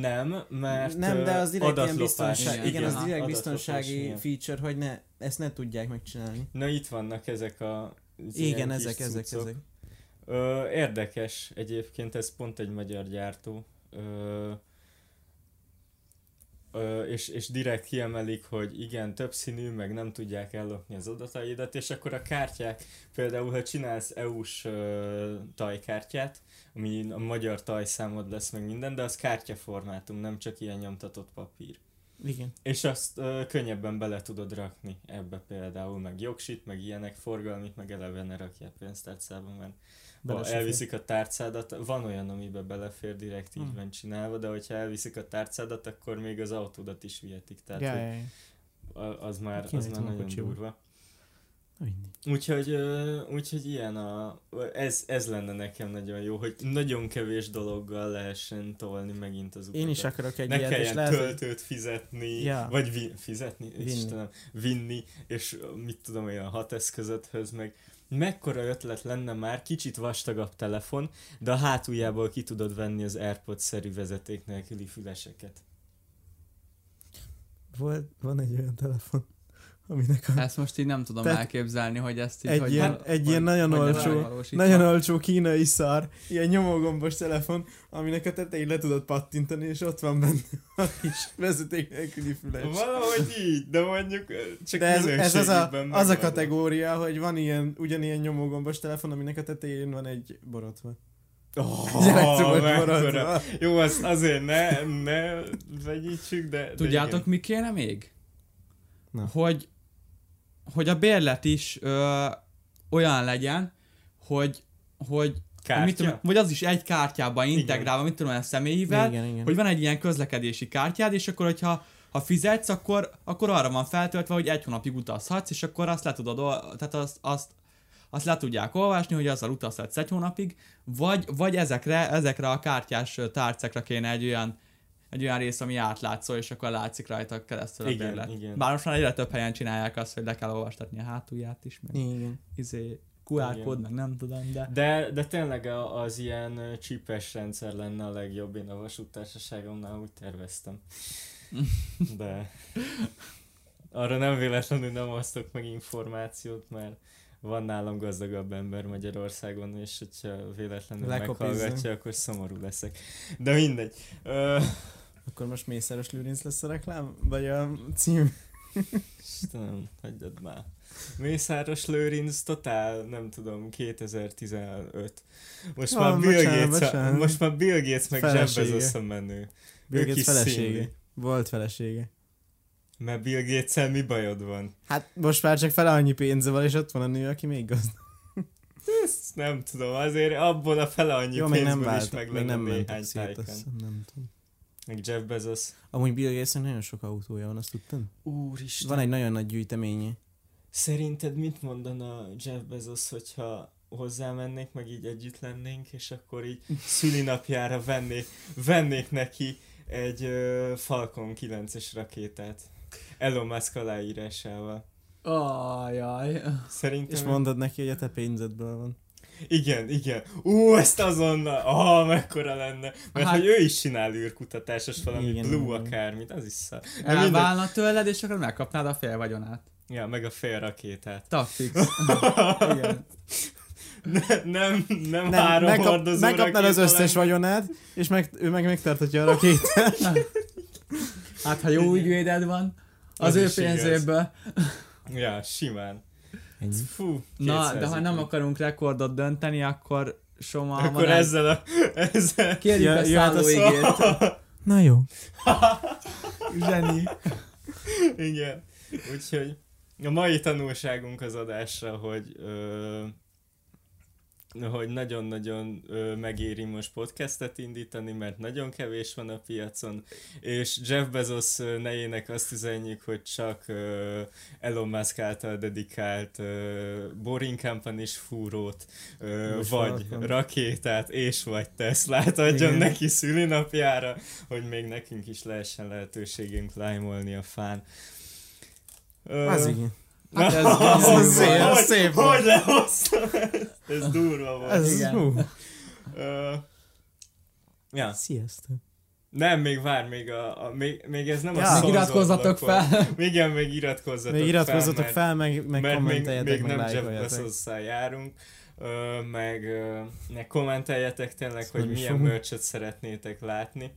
nem, mert nem, de az direkt ilyen biztonság, igen, igen, igen, az direkt biztonsági igen. feature, hogy ne, ezt ne tudják megcsinálni. Na itt vannak ezek a Igen, ezek, ezek, cuccok. ezek. Ö, érdekes egyébként, ez pont egy magyar gyártó. Ö, és, és direkt kiemelik, hogy igen, többszínű, meg nem tudják ellopni az adataidat, és akkor a kártyák, például ha csinálsz EU-s tajkártyát, ami a magyar tajszámod lesz meg minden, de az kártyaformátum, nem csak ilyen nyomtatott papír. Igen. És azt ö, könnyebben bele tudod rakni ebbe például, meg jogsit, meg ilyenek, forgalmit, meg eleve ne rakják pénztárcában, mert ha elviszik a tárcádat, van olyan, amiben belefér direkt így Hmm. van csinálva, de hogyha elviszik a tárcádat, akkor még az autódat is vihetik, tehát Ja, hogy az már, az már nagyon durva. Úgyhogy, úgyhogy ilyen a, ez, ez lenne nekem nagyon jó, hogy nagyon kevés dologgal lehessen tolni megint az utakat. Én is akarok egy ne ilyet, és kelljen lehet, töltőt fizetni, Ja. vagy vi- fizetni, Vinni. Istenem, vinni, és mit tudom olyan hat eszközöthöz, meg mekkora ötlet lenne már, kicsit vastagabb telefon, de a hátuljából ki tudod venni az Airpods-szerű vezeték nélküli füleseket. volt, van egy olyan telefon, aminek a, Ezt most így nem tudom Tehát elképzelni, hogy ezt így egy hogy ilyen, van- egy ilyen nagyon olcsó, nagyon olcsó kínai szar, ilyen nyomógombos telefon, aminek a tetején le tudod pattintani, és ott van benne a kis vezeték nélküli füles. Valahogy így, de mondjuk csak De ez, ez az, a, az a kategória, hogy van ilyen, ugyanilyen nyomógombos telefon, aminek a tetején van egy borotva. Oh. Jó, azt azért ne, ne vegyítsük, de... de Tudjátok, igen. mi kéne még? Na. Hogy, hogy a bérlet is ö, olyan legyen, hogy, hogy Kártya? Mit tudom, vagy az is egy kártyában integrálva, mit tudom, a személyivel, Igen, igen. hogy van egy ilyen közlekedési kártyád, és akkor, hogyha ha fizetsz, akkor, akkor arra van feltöltve, hogy egy hónapig utazhatsz, és akkor azt le tudod, tehát azt, azt, azt le tudják olvasni, hogy azzal utazhatsz egy hónapig, vagy, vagy ezekre, ezekre a kártyás tárcákra kéne egy olyan, egy olyan rész, ami átlátszó, és akkor látszik rajta keresztül a Igen, bérlet. igen. Bár most már egyre több helyen csinálják azt, hogy le kell olvastatni a hátulját is, meg Igen. izé, QR kód, meg nem tudom, de... De, de tényleg a- az ilyen csípes rendszer lenne a legjobb, én a vasúttársaságomnál úgy terveztem. De arra nem véletlenül nem osztok meg információt, mert van nálam gazdagabb ember Magyarországon, és hogyha véletlenül Lekopizza. meghallgatja, akkor szomorú leszek. De mindegy. Ö, Akkor most Mészáros Lőrinc lesz a reklám? Vagy a cím? Istenem, hagyjad már. Mészáros Lőrinc totál, nem tudom, 2015. Most Ah, már Bill bocsánat, Gates, bocsánat. most már Bill Gates meg Jeff Felesége. Bezos a menő. Bill Gates felesége. színli. Volt felesége. Mert Bill gates mi bajod van? Hát most már csak fele annyi pénze van, és ott van a nő, aki még gazdag. Ezt nem tudom, azért abból a fele annyi Jó, még nem pénzből is vált, meg lenne nem néhány tájkán. nem tudom. Meg Jeff Bezos. Amúgy Bill Gatesnek nagyon sok autója van, azt tudtad? Úristen. Van egy nagyon nagy gyűjteménye. Szerinted mit mondana Jeff Bezos, hogyha hozzámennék, meg így együtt lennénk, és akkor így szülinapjára vennék, vennék neki egy uh, Falcon 9-es rakétát. Elon Musk aláírásával. Ajaj. Szerintem... És mondod neki, hogy a te pénzedből van. Igen, igen. Ú, ezt azonnal, ah, mekkora lenne. Mert Hát- hogy ő is csinál űrkutatásos valami Igen, Blue igen. akármit, az is szar. Elválna tőled, és akkor megkapnád a fél vagyonát. Ja, meg a fél rakétát. Takfix. Igen. Ne, nem, nem, nem három megkap, hordozó megkapnád az összes lenne. vagyonát, és meg, ő meg megtartatja a rakétát. Hát, ha jó ügyvéded van, az, Az ő igaz. pénzéből. Ja, simán. Ennyi. Fú, Na, 200 de ha nem akarunk rekordot dönteni, akkor Soma, Akkor van ezzel a... Ezzel... Kérjük Ja, a jöhet a szállóigét. Na jó. Zseni. Igen. Úgyhogy a mai tanulságunk az adásra, hogy ö, hogy nagyon-nagyon megéri most podcastet indítani, mert nagyon kevés van a piacon, és Jeff Bezos nejének azt üzenjük, hogy csak Elon Musk által dedikált Boring company fúrót, Most vagy Falcon. rakétát, és vagy Teslát adjon Igen. neki szülinapjára, hogy még nekünk is lehessen lehetőségünk lájmolni a fán. Az igen. Hát ez gyönyörű az szép, az szép Hogy volt. lehoztam ezt? Ez durva volt. Ez, Igen. Ö, ja, Sziasztok. nem, még vár, még, a, a, még, még ez nem Ja. a Még iratkozzatok fel. Még igen, még iratkozzatok Még iratkozzatok mert, fel, meg, meg mert még, kommenteljetek, még meg nem Jeff járunk, ö, meg, ö, meg kommenteljetek tényleg, Ezt hogy milyen merchet szeretnétek látni.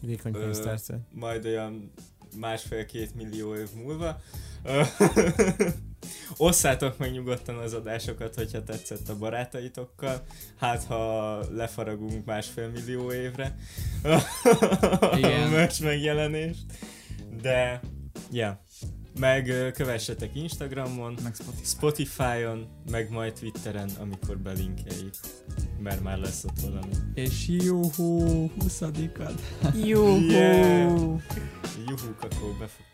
Vékony pénztárca. majd olyan másfél-két millió év múlva. Osszátok meg nyugodtan az adásokat, hogyha tetszett a barátaitokkal. Hát, ha lefaragunk másfél millió évre Igen. a merch megjelenést. De, ja. Meg kövessetek Instagramon, Meg Spotify. Spotify-on, meg majd Twitteren, amikor belinkeljük. Mert már lesz ott valami. És juhú, 20 Juhú! Yeah. Juhú, kakó be fog